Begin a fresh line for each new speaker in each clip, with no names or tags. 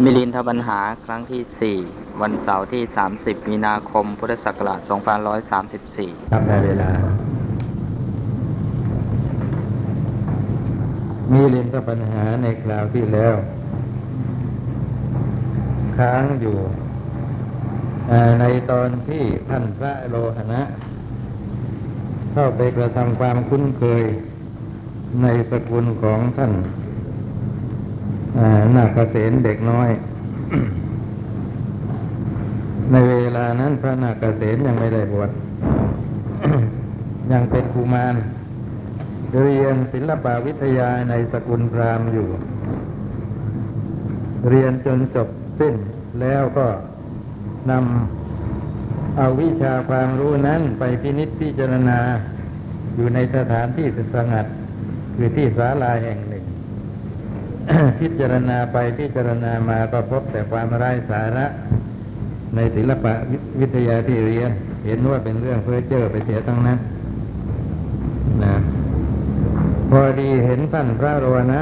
มิลินทปัญหาครั้งที่ 4 วันเสาร์ที่ 30 มีนาคม พุทธศักราช2534
ครับได้เวลามีลินทปัญหาในคราวที่แล้ว ค้างอยู่ ในตอนที่ท่านพระโลหณะ เข้าไปกระทำความคุ้นเคยในสกุลของท่าน อ่านาคเษนเด็กน้อย ในเวลานั้นพระนาคเกษนยังไม่ได้บวชยังเป็นกุมารเรียนศิลปวิทยาในสกุลพราหมณ์อยู่ เรียนจนจบสิ้นแล้วก็นำเอาวิชาความรู้นั้นไปพินิจพิจารณาอยู่ในสถานที่สงัด คือที่ศาลาแห่ง พิจารณาไปพิจารณามาก็พบแต่ความไร้สาระ ในศิลปะวิทยาที่เรียน เห็นว่าเป็นเรื่องเพ้อเจ้อไปเสียทั้งนั้นนะพอดีเห็นท่านพระโรนะ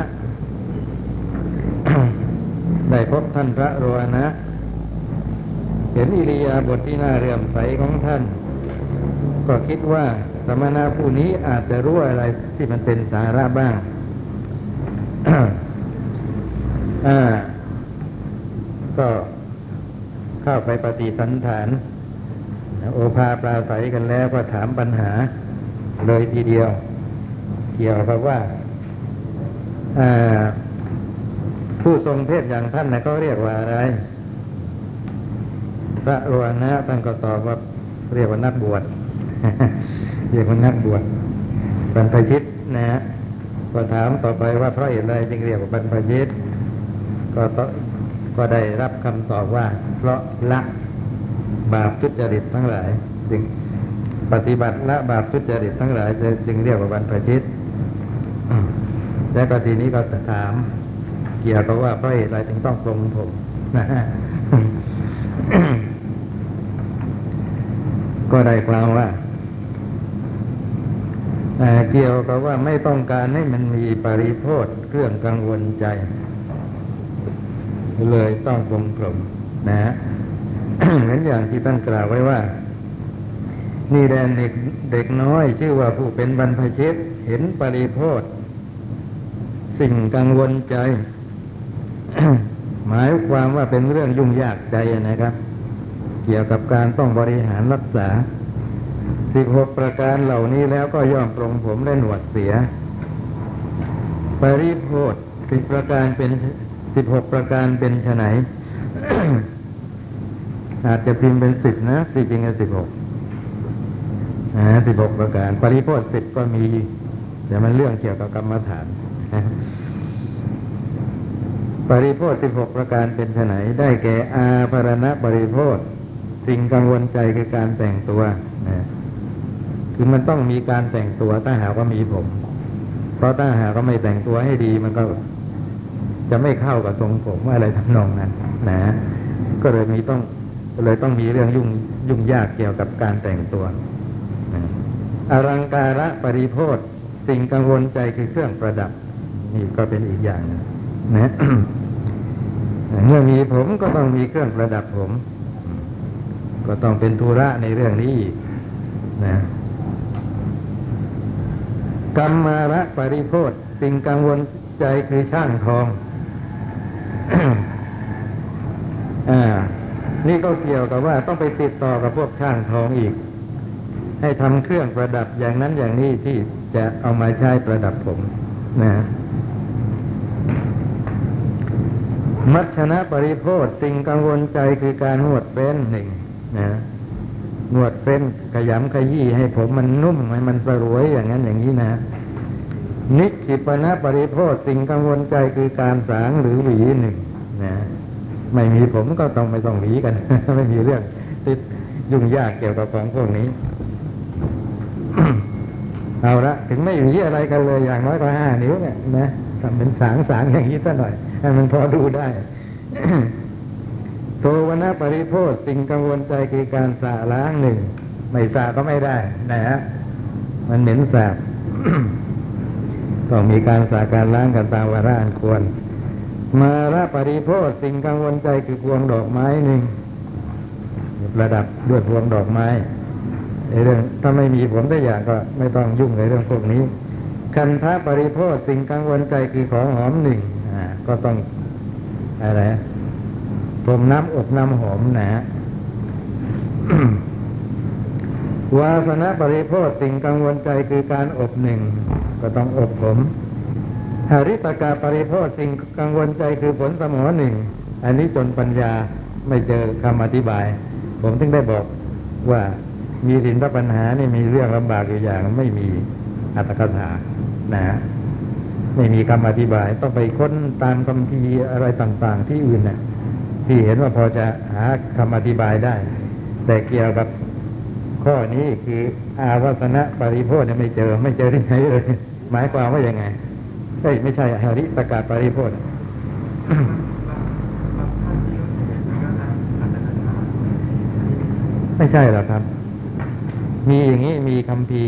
ได้พบท่านพระโรนะ เห็นอิริยาบถที่น่าเรื่อมใสของท่าน ก็คิดว่าสมณะผู้นี้อาจจะรู้อะไรที่มันเป็นสาระบ้าง อ่า ก็เข้าไปปฏิสันฐาน โอภาปราศัยกันแล้วก็ถามปัญหา เลยทีเดียว เกี่ยวกับว่าผู้ทรงเพศอย่างท่านนะเขาเรียกว่าอะไร พระโรวนะท่านก็ตอบว่าเรียกว่านักบวชเรียกว่านักบวชบรรพชิตนะฮะก็ถามต่อไปว่าเพราะเหตุใดจึงเรียกว่าบรรพชิต ก็ก็ได้รับคำตอบว่า เพราะละบาปทุจริตทั้งหลาย จึงปฏิบัติละบาปทุจริตทั้งหลาย จึงเรียกว่าบรรพชิตแล้วก็ทีนี้ก็จะถาม เกี่ยวกับว่าเพราะเหตุใดจึงต้องปรงผมนะฮะก็ได้ความว่าเอ่อเกี่ยวกับว่าไม่ต้องการให้มันมีปริโภทเครื่องกังวลใจ เลยต้องปรงผมนะฮะเหมือนอย่างที่ท่านกล่าวไว้ว่า นี่แดนเด็กเด็กน้อย ชื่อว่าผู้เป็นบรรพชิตเห็นปริโภทสิ่งกังวลใจ หมายความว่าเป็นเรื่องยุ่งยากใจนะครับ เกี่ยวกับการต้องบริหารรักษาสิบหกประการเหล่านี้แล้วก็ย่อมปรงผมและหนวดเสีย ปริโภทสิบประการเป็น สิบหกประการเป็นไฉนอาจจะพิมพ์เป็นสิบนะที่จริงก็สิบหกนะสิบหกประการ ปริโภทสิบก็มีแต่มันเรื่องเกี่ยวกับกรรมฐาน ปริโภทสิบหกประการเป็นไฉนได้แก่อาภรณะปริโภทสิ่งกังวลใจคือการแต่งตัวนะคือมันต้องมีการแต่งตัวถ้าหากว่ามีผม เพราะถ้าหากว่าไม่แต่งตัวให้ดีมันก็ จะไม่เข้ากับทรงผมอะไรทำนองนั้นนะก็เลยมีต้องเลยต้องมีเรื่องยุ่งยุ่งยากเกี่ยวกับการแต่งตัวนะอรังการะปริโภทสิ่งกังวลใจคือเครื่องประดับ นี่ก็เป็นอีกอย่างนึ่งนะเมื่อมีผมก็ต้องมีเครื่องประดับผม ก็ต้องเป็นธุระในเรื่องนี้นะกรรมาระปริโภทสิ่งกังวลใจคือช่างทอง อ่า นี่ก็เกี่ยวกับว่าต้องไปติดต่อกับพวกช่างทองอีก ให้ทำเครื่องประดับอย่างนั้นอย่างนี้ที่จะเอามาใช้ประดับผมนะมัชนะปริโภทสิ่งกังวลใจคือการนวดเฟ้นหนึ่งนะนวดเฟ้นขยำขยี้ให้ผมมันนุ่มให้มันสรวยอย่างนั้นอย่างนี้นะ นิคิปนะปริโภทสิ่งกังวลใจคือการสางหรือหวีหนึ่ง ไม่มีผมก็ต้องไม่ต้องหวีกัน ไม่มีเรื่องติดยุ่งยากเกี่ยวกับของพวกนี้ เอาละถึงไม่หวีอะไรกันเลยอย่างน้อยก็ห้านิ้วเนี่ยนะทำเป็นสางสางอย่างนี้ซะหน่อยให้มันพอดูได้โทวนาปริโภทสิ่งกังวลใจคือการสาล้างหนึ่ง ไม่สาก็ไม่ได้ นะฮะมันเหม็นสาบต้องมีการสาการล้างกันตามวาระอันควร มาระปริโภคสิ่งกังวลใจคือพวงดอกไม้หนึ่งประดับด้วยพวงดอกไม้เรื่องถ้าไม่มีผมได้อย่างก็ไม่ต้องยุ่งในเรื่องพวกนี้คันทะปริโภคสิ่งกังวลใจคือของหอมหนึ่งก็ต้องอะไรพรมน้ำอบน้ำหอมนะฮะวาสนาปริโภคสิ่งกังวลใจคือการอบหนึ่งก็ต้องอบผม หาริตกาปริโภคสิ่งกังวลใจคือผลสมอหนึ่ง อันนี้จนปัญญาไม่เจอคำอธิบาย ผมถึงได้บอกว่ามีสินทปัญหานี่มีเรื่องลำบากอยู่อย่างไม่มีอัตถกถานะไม่มีคำอธิบาย ต้องไปค้นตามคำพีอะไรต่างๆ ที่อื่นน่ะที่เห็นว่าพอจะหาคำอธิบายได้ แต่เกี่ยวกับข้อนี้คืออาวาสนะปริโภคเนี่ยไม่เจอ ไม่เจอที่ไหนเลยหมายความว่ายังไง เอ้ยไม่ใช่หริตกาศปริโภคไม่ใช่หรอกครับ มีอย่างนี้มีคำพี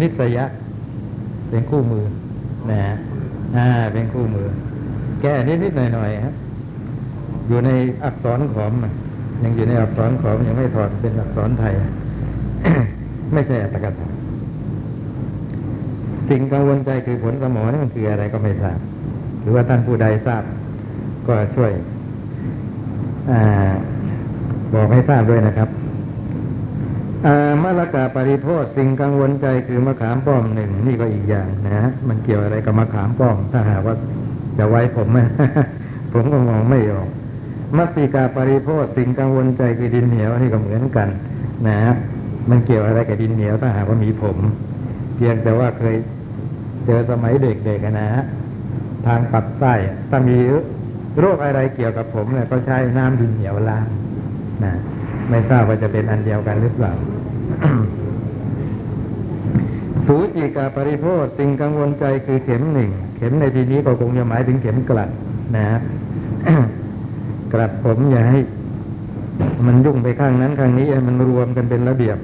นิสยะ เป็นคู่มือนะฮะอ่าเป็นคู่มือ แก้นิดๆหน่อยๆครับอยู่ในอักษรขอมยังอยู่ในอักษรขอมยังไม่ถอดเป็นอักษรไทย ไม่ใช่อัตถกถา สิ่งกังวลใจคือผลสมองนี่มันคืออะไรก็ไม่ทราบ หรือว่าท่านผู้ใดทราบ ก็ช่วยอบอกให้ทราบด้วยนะครับมะละกาปริโภคสิ่งกังวลใจคือมะขามป้อมหนึ่งนี่ก็อีกอย่างนะฮะมันเกี่ยวอะไรกับมะขามป้อม ถ้าหากว่าจะไว้ผมผมก็มองไม่ออกมัตติกาปริโภคสิ่งกังวลใจคือดินเหนียวนี่ก็เหมือนกันนะฮะมันเกี่ยวอะไรกับดินเหนียวถ้าหากว่ามีผม เพียงแต่ว่าเคย เจอสมัยเด็กๆนะฮะทางปักใต้ถ้ามีโรคอะไรเกี่ยวกับผมเนี่ยก็ใช้น้ำดินเหนียวล้างนะไม่ทราบว่าจะเป็นอันเดียวกันหรือเปล่า สูจิกาปริโภคสิ่งกังวลใจคือเข็มหนึ่ง เข็มในที่นี้ก็คงจะหมายถึงเข็มกลัดนะฮะกลัดผมอย่าให้ มันยุ่งไปข้างนั้น ข้างนี้ให้มันรวมกันเป็นระเบียบ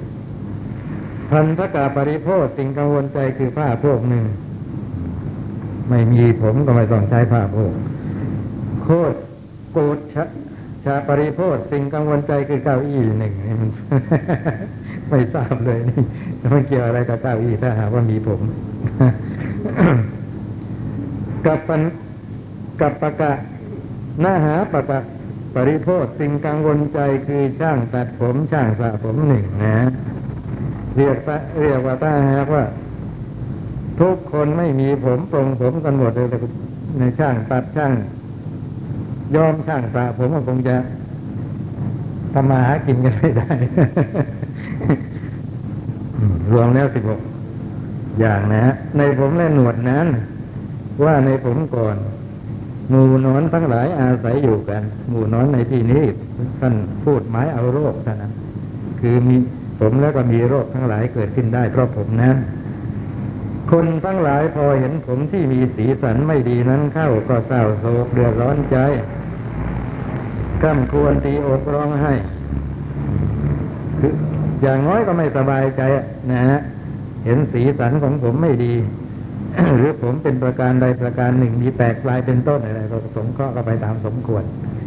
พันธกาปริโภคสิ่งกังวลใจคือผ้าโพกหนึ่ง ไม่มีผมก็ไม่ต้องใช้ผ้าโพกโคตรโกดชะชาปริโภคสิ่งกังวลใจคือเก้าอี้หนึ่งนี่มันไม่ทราบเลยนี่มันเกี่ยวอะไรกับเก้าอี้ถ้าหาว่ามีผมกับปันกับปะกะหน้าหาปะกะปริโภคสิ่งกังวลใจคือช่างตัดผมช่างสระผมหนึ่งนะเรียกว่าเรียกว่าถ้าหากว่า ทุกคนไม่มีผมปรงผมกันหมดเลยในช่างตัดช่างยอมช่างสระผมก็คงจะทำมาหากินกันไม่ได้ รวมแล้วสิบหกอย่างนะ ในผมและหนวดนั้น ว่าในผมก่อน หมู่นอนทั้งหลายอาศัยอยู่กัน หมู่นอนในที่นี้ท่านพูดหมายเอาโรคเท่านั้นคือมีผมแล้วก็มีโรคทั้งหลายเกิดขึ้นได้เพราะผมนั้น คนทั้งหลายพอเห็นผมที่มีสีสันไม่ดีนั้นเข้าก็เศร้าโศกเดือดร้อนใจกำควรตีอกร้องไห้คืออย่างน้อยก็ไม่สบายใจนะฮะเห็นสีสันของผมไม่ดี หรือผมเป็นประการใดประการหนึ่งมีแตกปลายเป็นต้นอะไรก็สงเคราะห์ก็ไปตามสมควร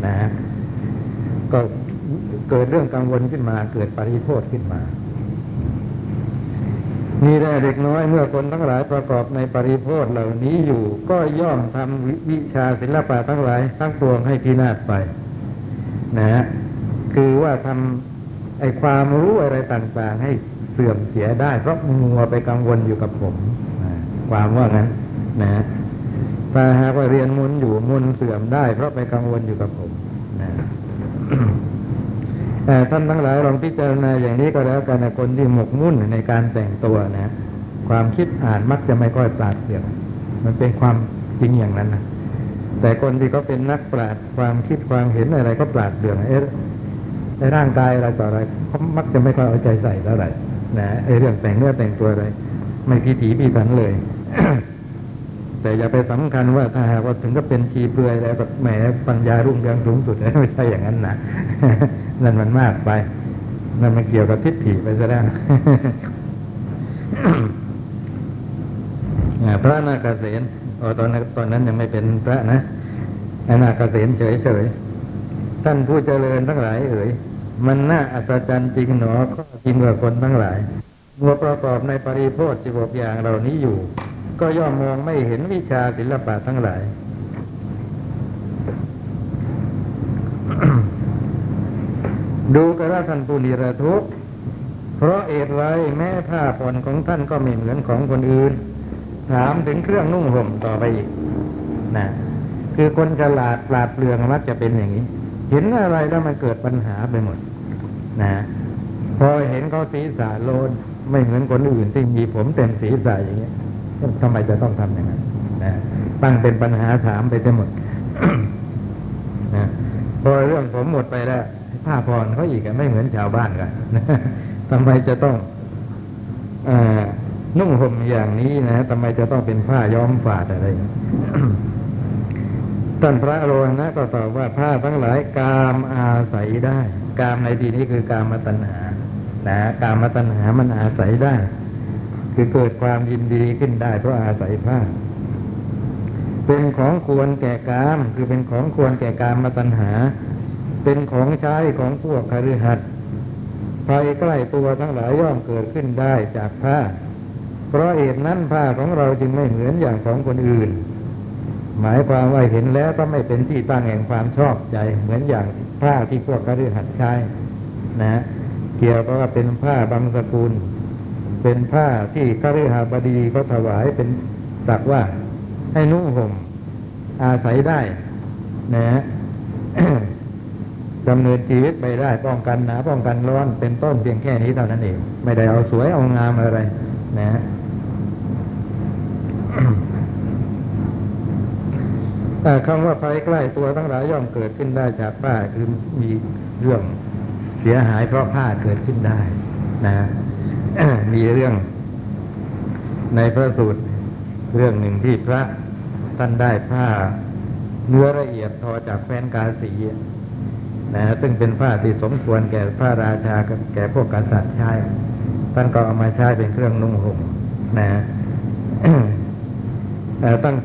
นะฮะก็เกิดเรื่องกังวลขึ้นมา เกิดปริโภทขึ้นมา มีแต่เด็กน้อยเมื่อคนทั้งหลายประกอบในปริโภทเหล่านี้อยู่ ก็ย่อมทำวิวิชาศิลปะทั้งหลายทั้งปวงให้พินาศไป นะฮะคือว่าทำไอความรู้อะไรต่างๆ ให้เสื่อมเสียได้ เพราะมัวไปกังวลอยู่กับผมนะความว่างั้นนะฮะถ้าหากว่าเรียนมุนอยู่มุนเสื่อมได้ เพราะไปกังวลอยู่กับผมนะ แต่ท่านทั้งหลายลองพิจารณาอย่างนี้ก็แล้วกันนะคนที่หมกมุ่นในการแต่งตัวนะความคิดอ่านมักจะไม่ค่อยปราดเปรื่องมันเป็นความจริงอย่างนั้นนะแต่คนที่เขาเป็นนักปราดความคิดความเห็นอะไรก็ปราดเปรื่องเอ๊ะในร่างกายอะไรต่ออะไรเขามักจะไม่ค่อยเอาใจใส่เท่าไหร่นะไอ้เรื่องแต่งเนื้อแต่งตัวอะไร ไม่พิถีพิถันเลย แต่อย่าไปสำคัญว่าถ้าหากว่าถึงก็เป็นชีเปลือยแล้วแบบแหมปัญญารุ่งเรืองสูงสุดไม่ใช่อย่างนั้นนะ นั่นมันมากไป นั่นมันเกี่ยวกับทิฏฐิไปซะแล้วพระนาคเษนอ๋อตอนนั้นตอนนั้นยังไม่เป็นพระนะอนาคเสนเฉยเฉยท่านผู้เจริญทั้งหลายเอ๋ยมันน่าอัศจรรย์จริงหนอข้อจริงกว่าคนทั้งหลายมัวประกอบในปริโภทสิบกอย่างเหล่านี้อยู่ ก็ย่อมมองไม่เห็นวิชาศิลปะทั้งหลาย ดูกระท่านผู้นิรทุกข์เพราะเอตไรแม้ผ้าผ่อนของท่านก็ไม่เหมือนของคนอื่น ถามถึงเครื่องนุ่งห่มต่อไปอีกนะคือคนฉลาดปราดเปรื่องมักจะเป็นอย่างนี้ เห็นอะไรแล้วมันเกิดปัญหาไปหมด นะพอเห็นเขาศีรษะโลนไม่เหมือนคนอื่นที่มีผมเต็มศีรษะอย่างเงี้ยทำไมจะต้องทำอย่างนั้นนะตั้งเป็นปัญหาถามไปทั้งหมดนะพอเรื่องผมหมดไปแล้ว ผ้าพรเขาอีกอะไม่เหมือนชาวบ้านกันทำไมจะต้องอนุ่งห่มอย่างนี้นะทำไมจะต้องเป็นผ้าย้อมฝาดอะไรอย่างนี้ท่านพระโรหณะก็ตอบว่าผ้าทั้งหลายกามอาศัยได้ กามในที่นี้คือกามตัณหา นะกามตัณหามันอาศัยได้ คือเกิดความยินดีขึ้นได้ เพราะอาศัยผ้า เป็นของควรแก่กาม คือเป็นของควรแก่กามตัณหา เป็นของใช้ของพวกคฤหัสถ์ภัยใกล้ตัวทั้งหลายย่อมเกิดขึ้นได้จากผ้า เพราะเหตุนั้นผ้าของเราจึงไม่เหมือนอย่างของคนอื่น หมายความว่าเห็นแล้วก็ไม่เป็นที่ตั้งแห่งความชอบใจ เหมือนอย่างผ้าที่พวกคฤหัสถ์ใช้นะเกี่ยวกับว่าเป็นผ้าบางสกุล เป็นผ้าที่คฤหบดีเขาถวายเป็นสักว่าให้นุ่งห่มอาศัยได้นะ ดำเนินชีวิตไปได้ป้องกันหนาป้องกันร้อนเป็นต้นเพียงแค่นี้เท่านั้นเอง ไม่ได้เอาสวยเอางามอะไร นะแต่คำว่าภัยใกล้ตัวทั้งหลายย่อมเกิดขึ้นได้จากผ้าคือมีเรื่องเสียหายเพราะผ้าเกิดขึ้นได้ นะมีเรื่อง ในพระสูตรเรื่องหนึ่งที่พระท่านได้ผ้าเนื้อละเอียดทอจากแฟนกาสี นะซึ่งเป็นผ้าที่สมควรแก่พระราชาแก่พวกกษัตริย์ใช้ท่านก็เอามาใช้เป็นเครื่องนุ่งห่มนะแต่ตั้ง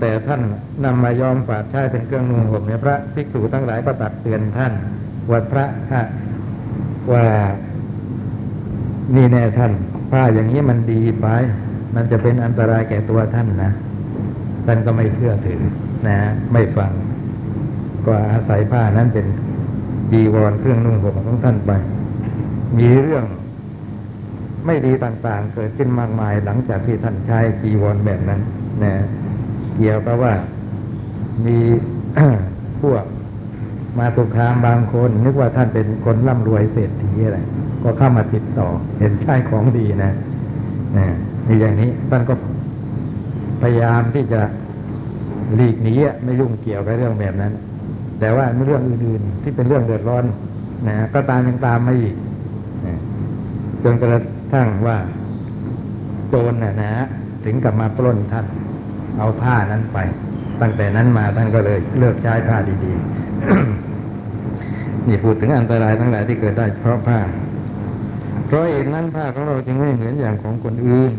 แต่ท่านนำมายอมฝาดใช้เป็นเครื่องนุ่งห่มเนี่ยพระภิกษุทั้งหลายก็ตักเตือนท่านว่าพระฮะว่านี่แน่ท่าน ผ้าอย่างนี้มันดีไป มันจะเป็นอันตรายแก่ตัวท่านนะท่านก็ไม่เชื่อถือนะ ไม่ฟัง ก็อาศัยผ้านั้นเป็น จีวรเครื่องนุ่งห่มของท่านไป มีเรื่องไม่ดีต่างๆ เกิดขึ้นมากมายหลังจากที่ท่านใช้จีวรแบบนั้นนะเกี่ยวกับว่ามีพวกมาตุคามบางคน นึกว่าท่านเป็นคนร่ำรวยเศรษฐีอะไรก็เข้ามาติดต่อ เห็นใช่ของดีนะนะนี่อย่างนี้ท่านก็พยายามที่จะหลีกหนีไม่ยุ่งเกี่ยวกับเรื่องแบบนั้น แต่ว่าเรื่องอื่นๆที่เป็นเรื่องเดือดร้อนนะก็ตามยังตามมาอีกจนกระทั่งว่า โจรน่ะนะ ถึงกับมาปล้นท่าน เอาผ้านั้นไป ตั้งแต่นั้นมาท่านก็เลยเลิกใช้ผ้าดีๆ นี่พูดถึงอันตรายทั้งหลายที่เกิดได้เพราะผ้า เพราะเหตุนั้นผ้าของเราจึงไม่เหมือนอย่างของคนอื่น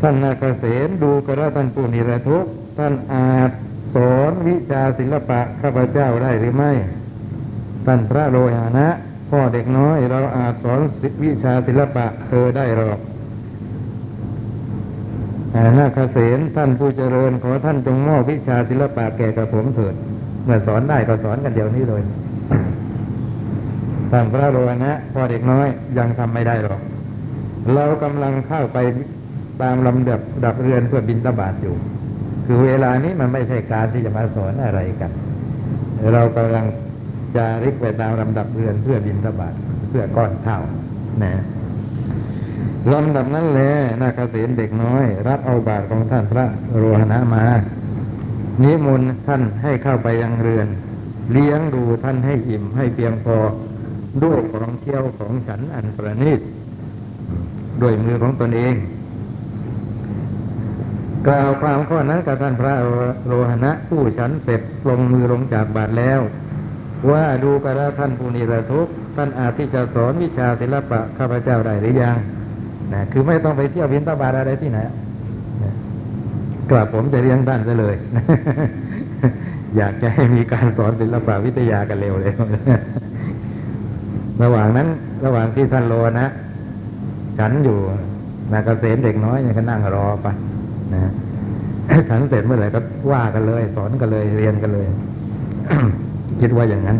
ท่านนาเกษมดูกระท่านผู้นิรทุกข์ท่านอาจ สอนวิชาศิลปะข้าพเจ้าได้หรือไม่ท่านพระโลหานะ พ่อเด็กน้อยเราอาจสอนวิชาศิลปะเธอได้หรอกนาคเสนท่านผู้เจริญขอท่านจงมอบวิชาศิลปะแก่กระผมเถิด เมื่อสอนได้ก็สอนกันเดี๋ยวนี้เลยท่านพระโลหนะพ่อเด็กน้อยยังทำไม่ได้หรอก เรากำลังเข้าไปตามลำดับดับเรือนเพื่อบินตบาทอยู่ คือเวลานี้มันไม่ใช่การที่จะมาสอนอะไรกัน เรากำลังจะริกไปตามลำดับเรือนเพื่อบินตบาทเพื่อก้อนข้าวนะลำดับนั้นแหละนาคเสนเด็กน้อย รับเอาบาทของท่านพระโรหณะมา นิมนต์ท่านให้เข้าไปยังเรือน เลี้ยงดูท่านให้อิ่มให้เพียงพอด้วยของเที่ยวของฉันอันประณีตด้วยมือของตนเอง กล่าวความข้อนั้นกับท่านพระโลหณะผู้ฉันเสร็จลงมือลงจากบาทแล้ว ว่าดูกระท่านผู้นิรทุกข์ท่านอาจที่จะสอนวิชาศิลปะข้าพเจ้าได้หรือยังนะคือไม่ต้องไปเที่ยวบินตบาทอะไรที่ไหนกลับผมจะเรียนท่านซะเลย อยากจะให้มีการสอนศิลปะวิทยากันเร็วเลยระหว่างนั้น ระหว่างที่ท่านโลนะ ฉันอยู่นาเกษมเด็กน้อยเนี่ยก็นั่งรอไป นะฉันเสร็จเมื่อไหร่ก็ว่ากันเลย สอนกันเลยเรียนกันเลย คิดว่าอย่างนั้น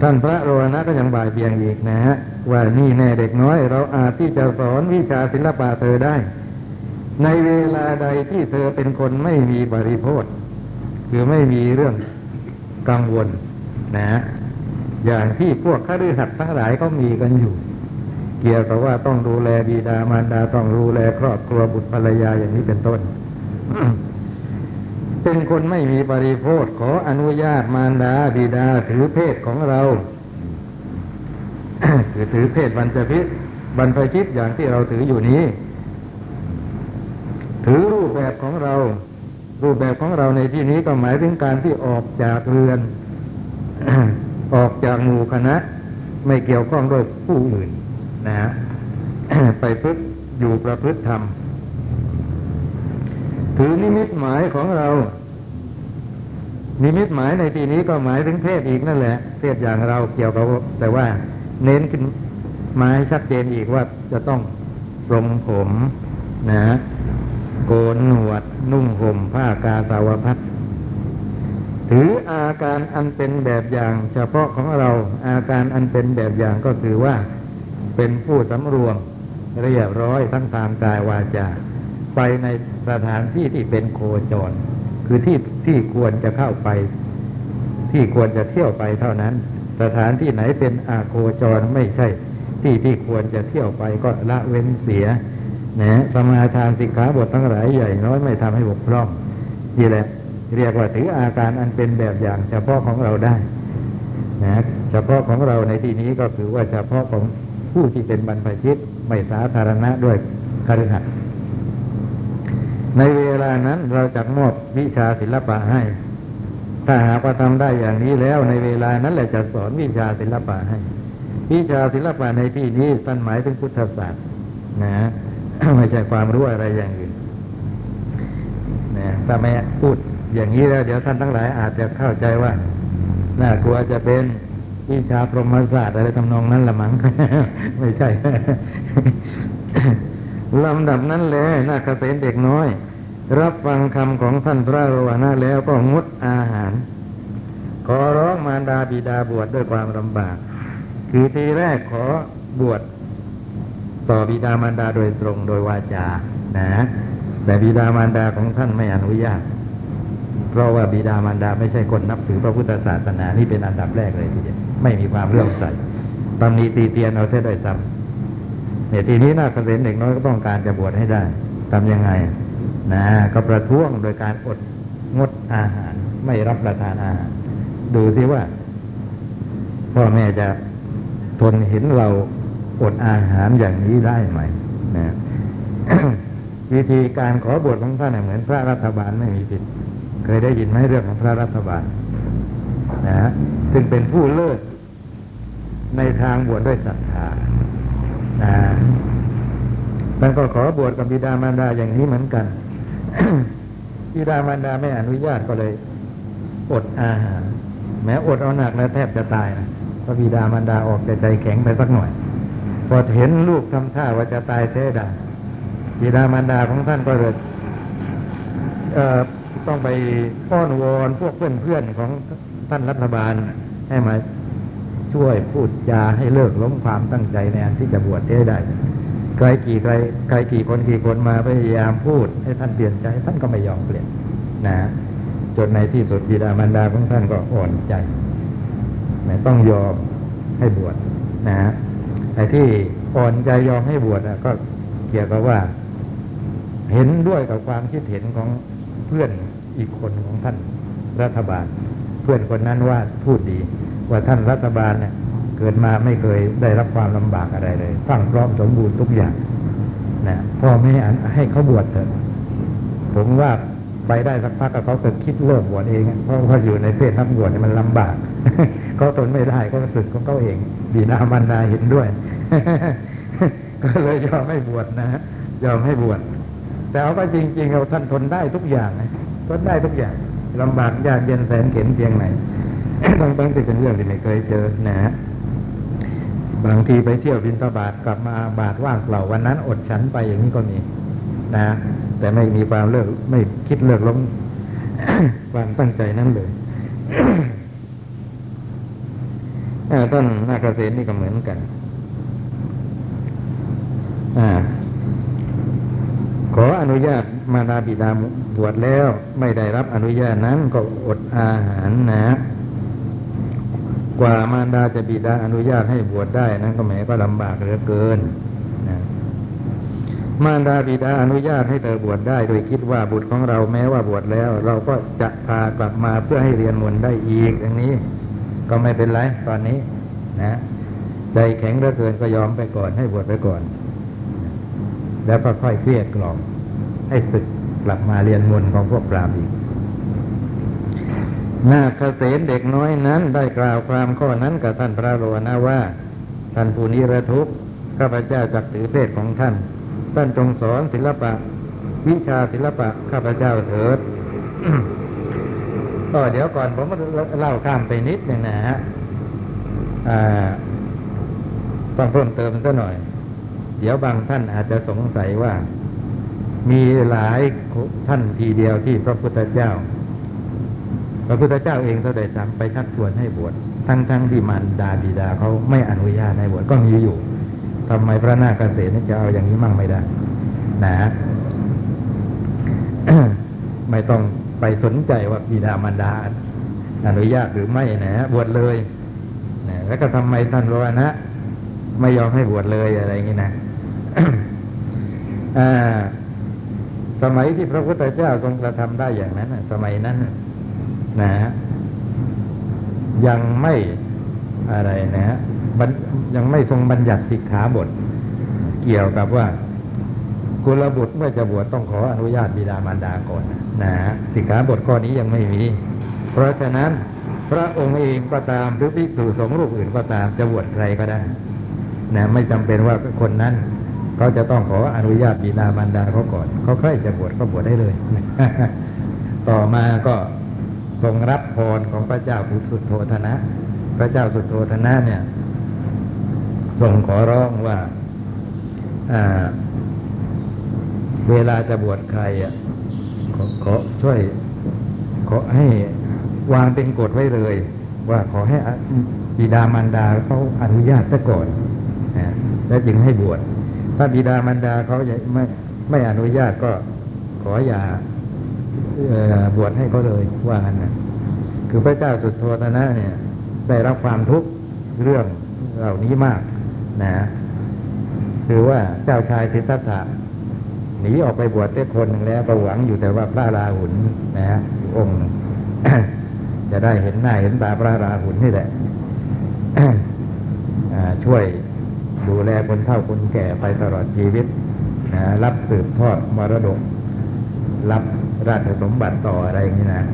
ท่านพระโรนะก็ยังบ่ายเบียงอีกนะฮะว่านี่แน่เด็กน้อย เราอาจที่จะสอนวิชาศิลปะเธอได้ ในเวลาใดที่เธอเป็นคนไม่มีบริโภคคือไม่มีเรื่องกังวล นะฮะอย่างที่พวกข้ารือหัดทั้งหลายเขามีกันอยู่ เกี่ยวกับว่าต้องดูแลบิดามารดาต้องดูแลครอบครัวบุตรภรรยาอย่างนี้เป็นต้น เป็นคนไม่มีปริโภคขออนุญาตมารดาบิดาถือเพศของเราคือถือเพศบรรพชิตบรรพชิตอย่างที่เราถืออยู่นี้ ถือรูปแบบของเรา รูปแบบของเราในที่นี้ก็หมายถึงการที่ออกจากเรือน ออกจากหมู่คณะ ไม่เกี่ยวข้องด้วยผู้อื่น นะฮะไปพึ่งอยู่ประพฤติธรรม ถือนิมิตหมายของเรา นิมิตหมายในที่นี้ก็หมายถึงเพศอีกนั่นแหละ เพศอย่างเราเกี่ยวกับแต่ว่าเน้นขึ้นมาให้ชัดเจนอีกว่าจะต้องปรงผมนะฮะโกนหนวดนุ่งห่มผ้ากาสาวพัดถืออาการอันเป็นแบบอย่าง เฉพาะของเราอาการอันเป็นแบบอย่างก็คือว่า เป็นผู้สำรวมเรียบร้อยทั้งทางกายวาจาไปในสถานที่ที่เป็นโคจร คือที่ที่ควรจะเข้าไป ที่ควรจะเที่ยวไปเท่านั้น สถานที่ไหนเป็นอาโคจรไม่ใช่ ที่ที่ควรจะเที่ยวไปก็ละเว้นเสียนะสมาทานสิกขาบททั้งหลายใหญ่น้อยไม่ทำให้บกพร่องนี่แหละ เรียกว่าถืออาการอันเป็นแบบอย่างเฉพาะของเราได้นะเฉพาะของเราในที่นี้ก็คือว่าเฉพาะของ ผู้ที่เป็นบรรพชิตไม่สาธารณะด้วยคฤหัสถ์ในเวลานั้นเราจะมอบวิชาศิลปะให้ ถ้าหากว่าทำได้อย่างนี้แล้ว ในเวลานั้นแหละจะสอนวิชาศิลปะให้ วิชาศิลปะในที่นี้ท่านหมายถึงพุทธศาสตร์นะไม่ใช่ความรู้อะไรอย่างอื่นนะถ้าไม่พูดอย่างนี้แล้ว เดี๋ยวท่านทั้งหลายอาจจะเข้าใจว่าน่ากลัวจะเป็น วิชาพรหมศาสตร์อะไรทำนองนั้นละมั้งไม่ใช่ลำดับนั้นแหละนาคเษนเด็กน้อย รับฟังคำของท่านพระโรวานะแล้วก็งดอาหาร ขอร้องมารดาบิดาบวชดด้วยความลำบาก คือทีแรกขอบวชต่อบิดามารดาโดยตรงโดยวาจา นะ แต่บิดามารดาของท่านไม่อนุญาต เพราะว่าบิดามารดาไม่ใช่คนนับถือพระพุทธศาสนา นี่เป็นอันดับแรกเลยทีเดียว ไม่มีความเลื่อมใสตำหนิตีเตียนเอาเสียได้ซ้ำเนี่ยทีนี้นาคเษนเด็กน้อยก็ต้องการจะบวชให้ได้ทำยังไง นะก็ประท้วงโดยการอดงดอาหาร ไม่รับประทานอาหาร ดูสิว่าพ่อแม่จะทนเห็นเราอดอาหารอย่างนี้ได้ไหมนะวิธีการขอบวชของท่านเหมือนพระรัฐบาลไม่มีผิด เคยได้ยินไหมเรื่องของพระรัฐบาลนะฮะซึ่งเป็นผู้เลิศ ในทางบวชด้วยศรัทธานะท่านก็ขอบวชกับบิดามารดาอย่างนี้เหมือนกัน บิดามารดาไม่อนุญาตก็เลย อดอาหาร แม้อดเอาหนักนะแทบจะตายนะพระบิดามารดาออกแต่ใจแข็งไปสักหน่อย พอเห็นลูกทำท่าว่าจะตายแท้ดังบิดามารดาของท่านก็เลยเอ่อต้องไปอ้อนวอนพวกเพื่อนๆของท่านรัฐบาลให้มา ช่วยพูดจาให้เลิกล้มความตั้งใจในอันที่จะบวชให้ได้ใครกี่ใครใครกี่คนกี่คนมาพยายามพูดให้ท่านเปลี่ยนใจท่านก็ไม่ยอมเปลี่ยนนะจนในที่สุดบิดามารดาของท่านก็อ่อนใจต้องยอมให้บวชนะฮะไอ้ที่อ่อนใจยอมให้บวชก็เกี่ยวกับว่า เห็นด้วยกับความคิดเห็นของเพื่อนอีกคนของท่านรัฐบาล เพื่อนคนนั้นว่าพูดดี ว่าท่านรัฐบาลเนี่ยเกิดมาไม่เคยได้รับความลำบากอะไรเลยพรั่งพร้อมสมบูรณ์ทุกอย่างนะพ่อแม่ให้เขาบวชเถอะผมว่าไปได้สักพักเขาจะคิดเลิกบวชเอง เพราะว่าอยู่ในเพศนักบวชมันลำบากเขาทนไม่ได้ก็สึกของเขาเองบีดามันดาเห็นด้วย ก็เลยยอมให้บวชนะฮะยอมให้บวชแต่เอาก็จริง ๆ เราท่านทนได้ทุกอย่างนะก็ได้ทุกอย่างลำบากยากเย็นแสนเข็นเพียงไหน ทั้งทั้งที่เป็นเรื่องที่ไม่เคยเจอนะฮะบางทีไปเที่ยวบินตบาทกลับมาบาทว่างเปล่าวันนั้น อดฉันไปอย่างนี้ก็มี นะ แต่ไม่มีความเลิกไม่คิดเลิกล้มความตั้งใจนั้นเลยต้นนาคเกษตรนี่ก็เหมือนกันอขออนุญาตมาดาบิดาบวชแล้ว ไม่ได้รับอนุญาตนั้นก็อดอาหารนะ กว่ามารดาจะบิดาอนุญาตให้บวชได้นั้นก็แหมก็ลำบากเหลือเกินนะมารดาบิดาอนุญาตให้เธอบวชได้ โดยคิดว่าบุตรของเราแม้ว่าบวชแล้ว เราก็จะพากลับมาเพื่อให้เรียนมนต์ได้อีกอย่างนี้ ก็ไม่เป็นไรตอนนี้นะใจแข็งเหลือเกินก็ยอมไปก่อนให้บวชไปก่อน แล้วก็ค่อยเครียดกล่อมให้ศึกกลับมาเรียนมนต์ของพวกปรามอีก นาคเษนเด็กน้อยนั้นได้กล่าวความข้อนั้นกับท่านพระโรนะว่า ท่านผู้นิรทุกข์ข้าพเจ้าจักถือเพศของท่าน ท่านจงสอนศิลปะ วิชาศิลปะข้าพเจ้าเถิดก็เดี๋ยวก่อนผมเล่าข้ามไปนิดหนึ่งนะฮะต้องเพิ่มเติมซะหน่อย เดี๋ยวบางท่านอาจจะสงสัยว่า มีหลายท่านทีเดียวที่พระพุทธเจ้า พระพุทธเจ้าเองก็ได้ซ้ำไปชักชวนให้บวชทั้งทั้งที่มารดาบิดาเขาไม่อนุญาตให้บวชก็มีอยู่ทำไมพระนาคเกษตรนี่จะเอาอย่างนี้มั่งไม่ได้ นะไม่ต้องไปสนใจว่าบิดามารดาอนุญาตหรือไม่นะบวชเลยนะแล้วก็ทำไมท่านรนะไม่ยอมให้บวชเลยอะไรอย่างนี้นะสมัยที่พระพุทธเจ้าทรงกระทำได้อย่างนั้นสมัยนั้น นะฮะยังไม่อะไรนะฮะยังไม่ทรงบัญญัติสิกขาบท เกี่ยวกับว่ากุลบุตรเมื่อจะบวชต้องขออนุญาตบิดามารดาก่อนนะฮะสิกขาบทข้อนี้ยังไม่มี เพราะฉะนั้นพระองค์เองก็ตามหรือภิกษุสงฆ์รูปอื่นก็ตามจะบวชใครก็ได้นะไม่จำเป็นว่าคนนั้นเขาจะต้องขออนุญาตบิดามารดาเขาก่อนเขาใครจะบวชก็บวชได้เลย ต่อมาก็ ทรงรับพรของพระเจ้าปุสุโธธนะ พระเจ้าสุโธธนะเนี่ยทรงขอร้องว่าเวลาจะบวชใครอะขอขอช่วย ขอให้วางเป็นกฎไว้เลย ว่าขอให้บิดามารดาเขาอนุญาตซะก่อนนะแล้วจึงให้บวชถ้าบิดามารดาเขาไม่ไม่อนุญาตก็ขออย่า บวชให้เขาเลยว่านะคือพระเจ้าสุดโทธนะเนี่ย ได้รับความทุกข์เรื่องเหล่านี้มากนะคือว่าเจ้าชายสิทธัตถะหนีออกไปบวชได้คนหนึ่งแล้วประหวังอยู่แต่ว่าพระราหุลนะฮะองค์จะได้เห็นหน้าเห็นตาพระราหุลนี่แหละช่วยดูแลคนเฒ่าคนแก่ไปตลอดชีวิตนะรับสืบทอดมรดก รับราชสมบัติต่ออะไรอย่างนี้นะ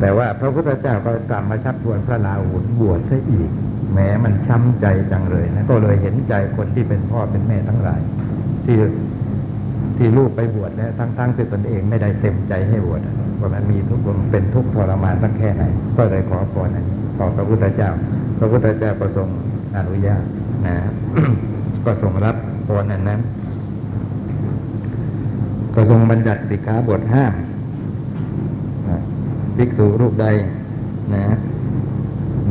แต่ว่าพระพุทธเจ้าก็กลับมาชักชวนพระราหุลบวชซะอีก แม้มันช้ำใจจังเลยนะก็เลยเห็นใจคนที่เป็นพ่อเป็นแม่ทั้งหลาย ที่ที่ลูกไปบวชแล้วทั้งๆที่ตนเองไม่ได้เต็มใจให้บวชว่ามันมีทุกข์มันเป็นทุกข์ทรมานสักแค่ไหน ก็เลยขอพรอันนี้ขอพระพุทธเจ้า พระพุทธเจ้าก็ทรงอนุญาตนะก็ทรงรับพรอันนั้น ก็ทรงบัญญัติสิกขาบทห้ามภิกษุรูปใดนะ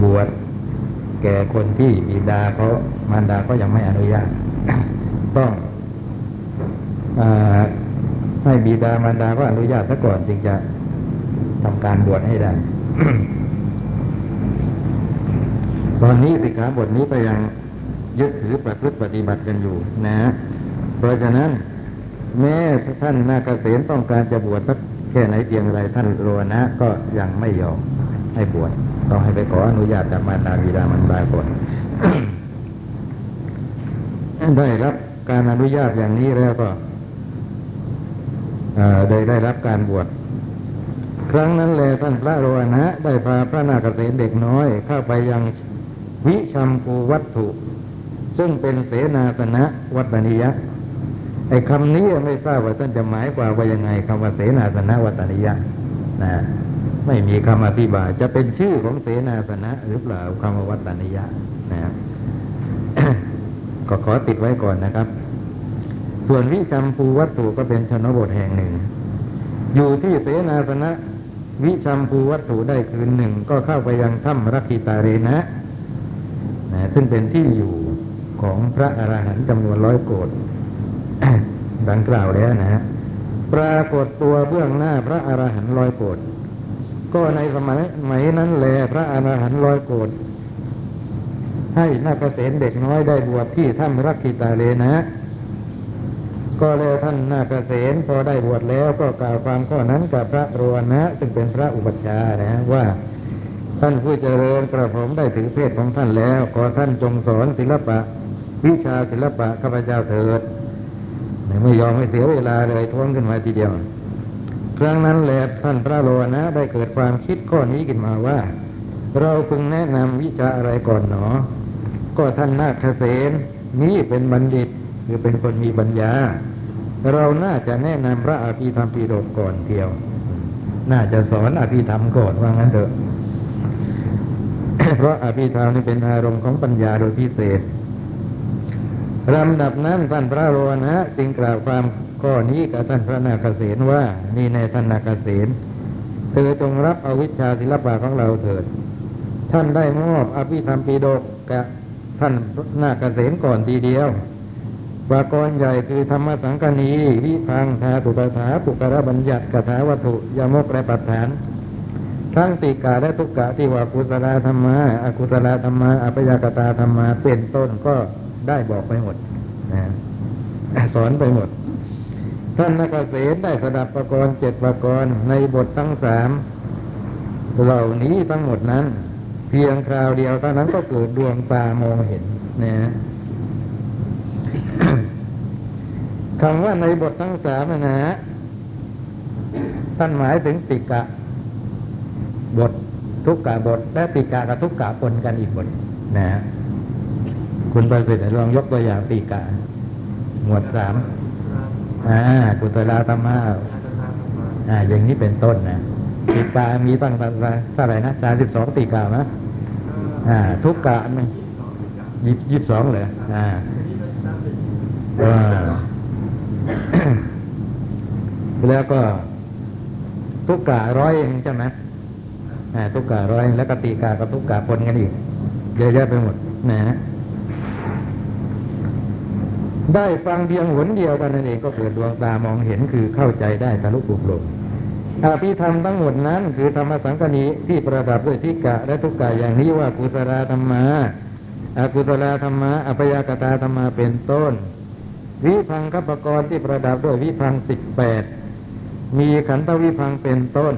บวชแก่คนที่บิดาเขามารดาก็ยังไม่อนุญาต ต้องอให้บิดามารดาก็อนุญาตซะก่อนจึงจะทำการบวชให้ได้ ตอนนี้สิกขาบทนี้ก็ยังยึดถือประพฤติปฏิบัติกันอยู่นะ เพราะฉะนั้น แม้ท่านนาคเษนต้องการจะบวชสักแค่ไหนเพียงไรท่านโรนะ ก็ยังไม่ยอมให้บวชต้องให้ไปขออนุญาตจากมารดาบิดามารดาก่อนได้รับการอนุญาตอย่างนี้แล้วก็เออได้ได้รับการบวชครั้งนั้นแลท่านพระโรนะ ได้พาพระนาคเษนเด็กน้อย เข้าไปยังวิชัมปูวัตถุ ซึ่งเป็นเสนาสนะวัตนิยะ ไอ้คำนี้ไม่ทราบว่าท่านจะหมายความว่ายังไงคำว่าเสนาสนะวัตนิยะนะไม่มีคำอธิบาย จะเป็นชื่อของเสนาสนะ หรือเปล่าคำว่าวัตนิยะนะก็ขอติดไว้ก่อนนะครับ ส่วนวิชัมภูวัตถุก็เป็นชนบทแห่งหนึ่ง อยู่ที่เสนาสนะ วิชัมภูวัตถุได้คืนหนึ่ง ก็เข้าไปยังถ้ำรักขิตาเรนะนะ ซึ่งเป็นที่อยู่ของพระอรหันต์จำนวนร้อยโกด ดังกล่าวแล้วนะฮะปรากฏตัวเบื้องหน้าพระอรหันต์ร้อยโกดก็ในสมัยสมัยนั้นแลพระอรหันต์ร้อยโกดให้นาคเษนเด็กน้อยได้บวชที่ถ้ำรักขิตาเรนะ ก็แล้วท่านนาคเษนพอได้บวชแล้วก็กล่าวความข้อนั้นกับพระโรวนะ ซึ่งเป็นพระอุปัชฌาย์นะว่าท่านผู้เจริญกระผมได้ถือเพศของท่านแล้ว ขอท่านจงสอนศิลปะ วิชาศิลปะข้าพเจ้าเถิด ไม่ยอมให้เสียเวลาเลยท้วงขึ้นมาทีเดียว ครั้งนั้นแหละท่านพระโลนะได้เกิดความคิดข้อนี้ขึ้นมาว่า เราพึงแนะนำวิชาอะไรก่อนหนอ ก็ท่านนาคเษนนี้เป็นบัณฑิตหรือเป็นคนมีปัญญา เราน่าจะแนะนำพระอภิธรรมปีฎกก่อนเทียว น่าจะสอนอภิธรรมก่อนว่างั้นเถอะเพราะอภิธรรมนี่เป็นอารมณ์ของปัญญาโดยพิเศษ ลำดับนั้นท่านพระโรนะจึงกล่าวความข้อนี้กับท่านพระนาคเษนว่า นี่ในท่านนาคเษนเธอจงรับเอาวิชาศิลปะของเราเถิด ท่านได้มอบอภิธรรมปีฎกกับท่านนาคเษนก่อนทีเดียววากรใหญ่คือธรรมสังกนีวิพังธาตุปถาปุกระบัญญัติกถาวัตถุยมกและปัฏฐานทั้งติกาและทุกกะที่ว่ากุศลธรรมะอกุศลธรรมะอัปยากตาธรรมะเป็นต้นก็ ได้บอกไปหมดนะสอนไปหมด ท่านนักเกษตรได้สดับประกรณ์เจ็ดประกรณ์ในบททั้งสามเหล่านี้ทั้งหมดนั้น เพียงคราวเดียวเท่านั้นก็เกิดดวงตามองเห็นนะคำว่าในบททั้งสามนะนะท่านหมายถึงติกะ บททุกกะบท และติกะกับทุกกะปนกันอีกบทนะฮะ คุณประสิทธิ์ลองยกตัวอย่างติกะหมวดสามอ่ากุศลาธรรมะอ่า อย่างนี้เป็นต้นนะติกามีตั้งเท่าไหร่นะสามสิบสองติกาไหมอ่า ทุกกะไหมยี่สิบสองเลยอ่าอ่าแล้วก็ทุกกะร้อยเองใช่ไหมอ่าทุกกะร้อยแล้วก็ตีกากับทุกกะปนกันอีกเยอะแยะไปหมดนะฮะ ได้ฟังเพียงหนเดียวกันนั่นเองก็เกิดดวงตามองเห็นคือเข้าใจได้ทะลุปลุกลงอภิธรรมทั้งหมดนั้น คือธรรมสังกณีที่ประดับด้วยทิกะและทุกกะอย่างนี้ว่ากุศลธรรมะอกุศลธรรมะอัปยากตาธรรมะเป็นต้น วิพังคปกรณ์ที่ประดับด้วยวิพังสิบแปดมีขันธวิพังเป็นต้น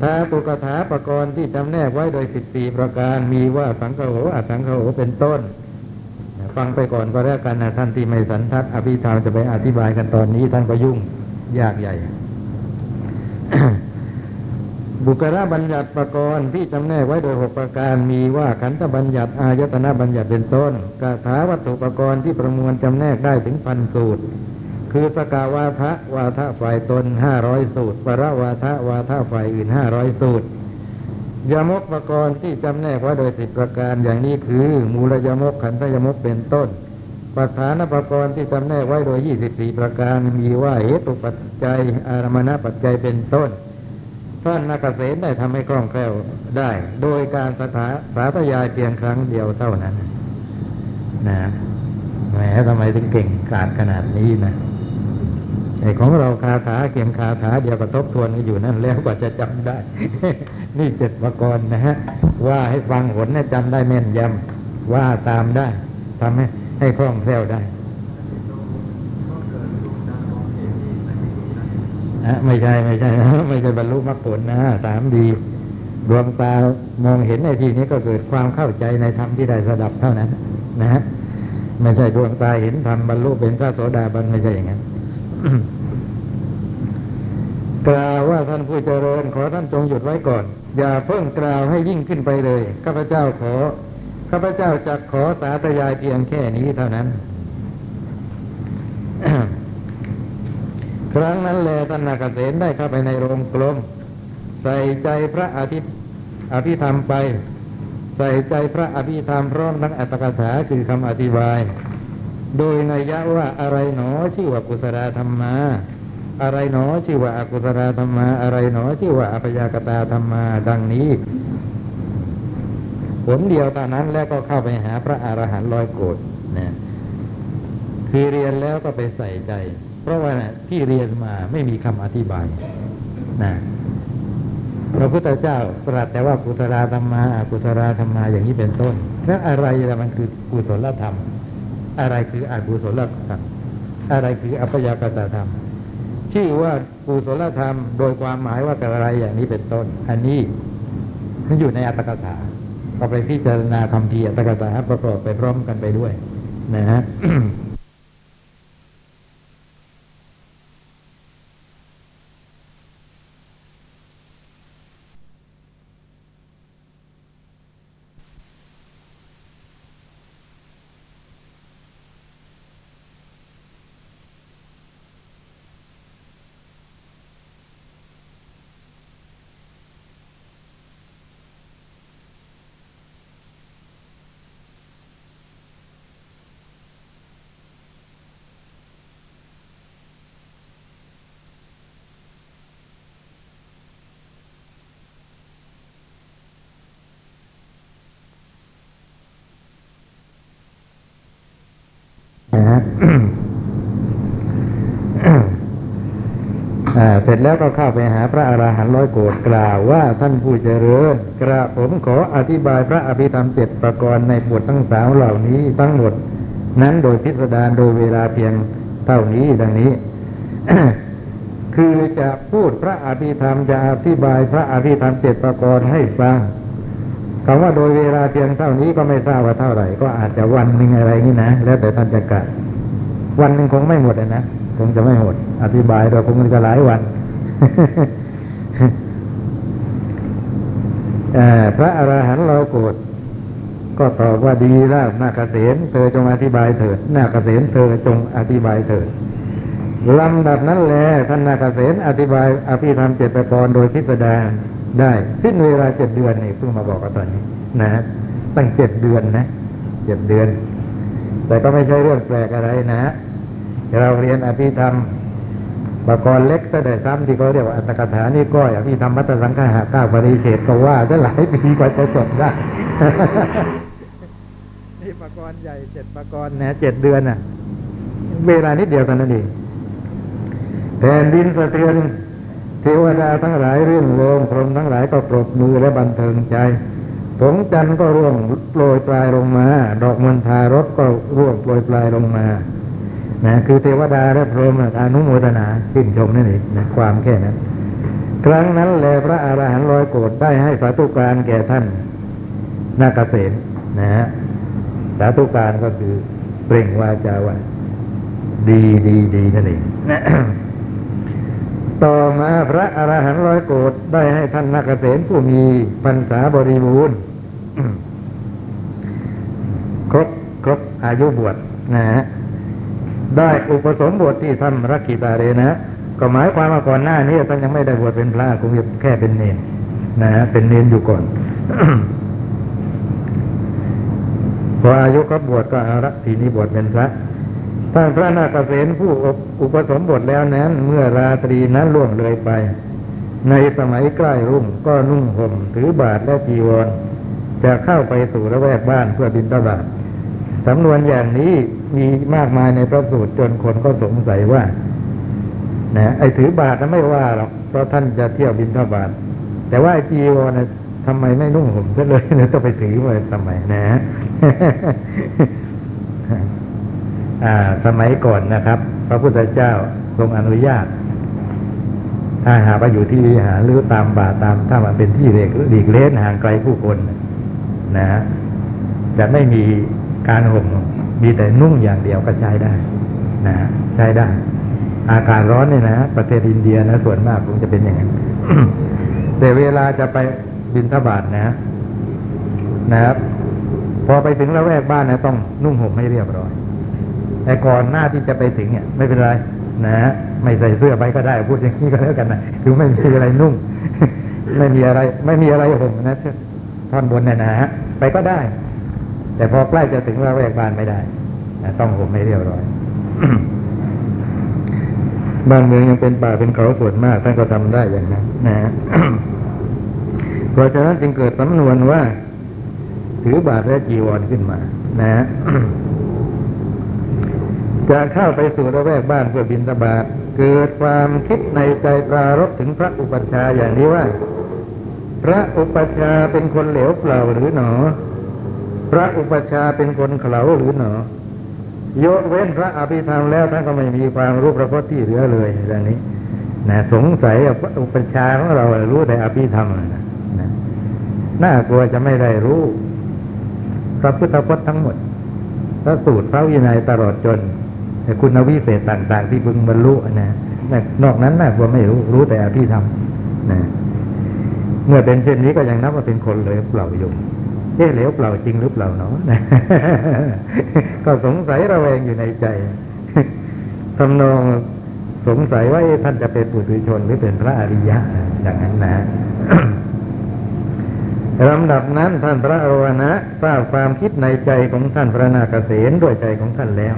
ทาตุกถาปกรณ์ที่จำแนกไว้โดยสิบสี่ประการ มีว่าสังฆโหอสังฆโหเป็นต้น ฟังไปก่อนก็แล้วกันนะท่านที่ไม่สันทัดอภิธรรมจะไปอธิบายกันตอนนี้ท่านก็ยุ่งยากใหญ่ บุคลาบัญญัติประกรณ์ที่จำแนกไว้โดยหกประการมีว่าขันธบัญญัติอายตนะบัญญัติเป็นต้นกถาวัตถุประกรณ์ที่ประมวลจำแนกได้ถึงพันสูตร คือสกาวาทะวาทะฝ่ายตนห้าร้อยสูตร ปรวาทะวาทะฝ่ายอื่นห้าร้อยสูตร ยมกประกรณ์ที่จำแนกไว้โดยสิบประการอย่างนี้คือ มูลยมกขันธยมกเป็นต้นปัฏฐานประกรณ์ที่จำแนกไว้โดยยี่สิบสี่ประการมีว่าเหตุปัจจัย อารมณปัจจัยเป็นต้นท่านนักเกษตรได้ทำให้คล่องแคล่วได้ โดยการสถาสาธยายเพียงครั้งเดียวเท่านั้น นะแหมทำไมถึงเก่งกาจขนาดนี้นะ อ้ของเราคาถาเขียงคาถาเดียวก็ทบทวนกันอยู่นั่นแล้วกว่าจะจำได้ นี่เจ็ดประกรณ์นะฮะ ว่าให้ฟังหนให้จำได้แม่นยำว่าตามได้ทำให้ให้คล่องแคล่วได้อะไม่ใช่ไม่ใช่ไม่ใช่บรรลุมรรคผลนะสามดีดวงตามองเห็นในที่นี้ก็เกิดความเข้าใจในธรรมที่ได้สดับเท่านั้น นะฮะไม่ใช่ดวงตาเห็นธรรมบรรลุเป็นพระโสดาบันไม่ใช่อย่างนั้น กล่าวว่าท่านผู้เจริญขอท่านจงหยุดไว้ก่อน อย่าเพิ่งกล่าวให้ยิ่งขึ้นไปเลยข้าพเจ้าขอข้าพเจ้าจะขอสาธยายเพียงแค่นี้เท่านั้น ครั้งนั้นแลท่านนาคเษนได้เข้าไปในโรงกลม ใส่ใจพระอาทิตย์อภิธรรมไป ใส่ใจพระอภิธรรมพร้อมทั้งอัตถกถาคือคำอธิบาย โดยนัยยะว่าอะไรหนอชื่อว่ากุศลธรรมมา อะไรหนอชื่อว่าอากุศลธรรมมา อะไรหนอชื่อว่าอัพยากตาธรรมมา ดังนี้ผลเดียวตอนนั้นแล้วก็เข้าไปหาพระอรหันต์ร้อยโกรธนะคือเรียนแล้วก็ไปใส่ใจ เพราะว่าที่เรียนมาไม่มีคำอธิบายนะพระพุทธเจ้าตรัสแต่ว่ากุศลธรรมมาอกุศลธรรมมาอย่างนี้เป็นต้นแล้วอะไรละมันคือกุศลธรรม อะไรคืออกุศลธรรม อะไรคืออัพยากตธรรม ชื่อว่ากุศลธรรม โดยความหมายว่าอะไรอย่างนี้เป็นต้น อันนี้มันอยู่ในอัตถกถาก็ไปพิจารณาคำพีอัตถกถาประกอบไปพร้อมกันไปด้วย นะฮะ อ่าเสร็ จแล้วก็เข้าไปหาพระอาหารหันต์ร้อยโกรธกล่าวว่าท่านผู้เจริญกระผมขออธิบายพระอภิธรรมเจ็ดประกรณ์ในบททั้งสามเหล่านี้ทั้งหมด นั้นโดยพิสดารโดยเวลาเพียงเท่านี้ดังนี้ คือจะพูดพระอภิธรรมจะอธิบายพระอภิธรรมเจ็ดประกรณ์ให้ฟังคำว่าโดยเวลาเพียงเท่านี้ก็ไม่ทราบว่าเท่าไหร่ ก็อาจจะวันหนึ่งอะไรนี่นะแล้วแต่ท่านจะกะวันหนึ่งคงไม่หมดนะคงจะไม่หมด อธิบายเราคงจะหลายวัน พระอรหันต์เราโกรธก็ตอบว่าดีแล้วนาคเษนเธอจงอธิบายเถิดนาคเษนเธอจงอธิบายเถิดลำดับนั้นแหละท่านนาคเษนอธิบายอภิธรรมเจตกรโดยพิสดารได้สิ้นเวลาเจ็ดเดือนนี่เพิ่งมาบอกกันตอนนี้ นะฮะตั้งเจ็ดเดือนนะเจ็ดเดือน แต่ก็ไม่ใช่เรื่องแปลกอะไรนะฮะเราเรียนอภิธรรม ปกรณ์เล็กก็ได้ซ้ำที่เขาเรียกว่าอัตถกถานี่ก้อยอภิธรรมมัตสังฆาก้าวปริเฉดก็ว่าจะหลายปีกว่าจะจบได้นี่ปกรณ์ใหญ่เจ็ดปกรณ์นะเจ็ดเดือนน่ะ เวลานิดเดียวกันนั่นเองแผ่นดินสะเทือนเทวดาทั้งหลายเรื่องโลงพรหมทั้งหลายก็ปรบมือและบันเทิงใจผงจันทร์ก็ร่วงโปรยปลายลงมา ดอกมณฑารสก็ร่วงโปรยปลายลงมา นะคือเทวดาและพรหมอนุโมทนาชื่นชมนั่นเองนะความแค่นั้นครั้งนั้นแลพระอาหารหันต์ลอยโกรธได้ให้สาธุการแก่ท่านนาคเษนนะฮะสาธุการก็คือเปล่งวาจาว่าดีดีดีนั่นเองต่อมาพระอรหันต์ร้อยโกรธได้ให้ท่านนาคเษนผู้มีพรรษาบริบูรณ์ครบครบอายุบวชนะฮะ ได้อุปสมบทที่ท่านรักขิตาเรนะ ก็หมายความว่าก่อนหน้านี้ท่านยังไม่ได้บวชเป็นพระคงแค่เป็นเนรนะฮะเป็นเนรอยู่ก่อนพออายุครบบวชก็อาละทีนี้บวชเป็นพระท่านพระนาคเษนผู้อุปสมบทแล้วนั้น เมื่อราตรีนั้นล่วงเลยไป ในสมัยใกล้รุ่งก็นุ่งห่มถือบาทและจีวร จะเข้าไปสู่ระแวกบ้านเพื่อบินตบาทสำนวนอย่างนี้ มีมากมายในพระสูตรจนคนก็สงสัยว่านะไอ้ถือบาทนั้นไม่ว่าหรอกเพราะท่านจะเที่ยวบินทบาท แต่ว่าไอ้จีวรนะทำไมไม่นุ่งห่มซะเลยนะต้องไปถือไว้ทำไมนะอ่าสมัยก่อนนะครับ พระพุทธเจ้าทรงอนุญาต ถ้าหากว่าอยู่ที่วิหารหรือตามบาทตามถ้ามันเป็นที่เล็กหลีกเล้นห่างไกลผู้คน นะฮะจะไม่มีการห่ม มีแต่นุ่งอย่างเดียวก็ใช้ได้นะใช้ได้ อากาศร้อนเนี่ยนะประเทศอินเดียนะส่วนมากคงจะเป็นอย่างนั้นแต่เวลาจะไปบินทบาทนะนะครับพอไปถึงละแวกบ้านนะต้องนุ่งห่มให้เรียบร้อย แต่ก่อนหน้าที่จะไปถึงเนี่ย ไม่เป็นไรนะฮะไม่ใส่เสื้อไปก็ได้พูดอย่างนี้ก็แล้วกันนะคือไม่มีอะไรนุ่ง ไม่มีอะไร ไม่มีอะไรห่มนะท่อนบนเนี่ยนะฮะไปก็ได้ แต่พอใกล้จะถึงละแวกบ้านไม่ได้ต้องห่มให้เรียบร้อย บ้านเมืองยังเป็นป่าเป็นเขาส่วนมาก ท่านก็ทำได้อย่างนั้นนะฮะเพราะฉะนั้นจึงเกิดสำนวนว่า ถือบาทและจีวรขึ้นมา นะฮะจะเข้าไปสู่ระแวกบ้านเพื่อบินตบาทเกิดความคิดในใจปรารบถึงพระอุปัชฌาย์อย่างนี้ว่า พระอุปัชฌาย์เป็นคนเหลวเปล่าหรือหนอ พระอุปชาเป็นคนเขลาหรือหนอยกเว้นพระอภิธรรมแล้วท่านก็ไม่มีความรู้พระพุทธที่เหลือเลยอย่างนี้นะสงสัยว่าพระอุปชาของเรารู้แต่อภิธรรมนะน่ากลัวจะไม่ได้รู้ พระพุทธพจน์ทั้งหมด พระสูตรพระวินัยตลอดจนแต่คุณวิเศษต่าง ๆ ที่พึงบรรลุนะนอกนั้นน่ากลัวไม่รู้รู้แต่อภิธรรมนะเมื่อเป็นเช่นนี้ก็ยังนับว่าเป็นคนเลวเปล่าอยู่ เอ๊ะเหลวเปล่าจริงหรือเปล่าเนาะนะก็สงสัยระแวงอยู่ในใจทำนองสงสัยว่าท่านจะเป็นปุถุชนหรือเป็นพระอริยะอย่างนั้นนะลำดับนั้นท่านพระอรวนะทราบความคิดในใจของท่านพระนาคเษนด้วยใจของท่านแล้ว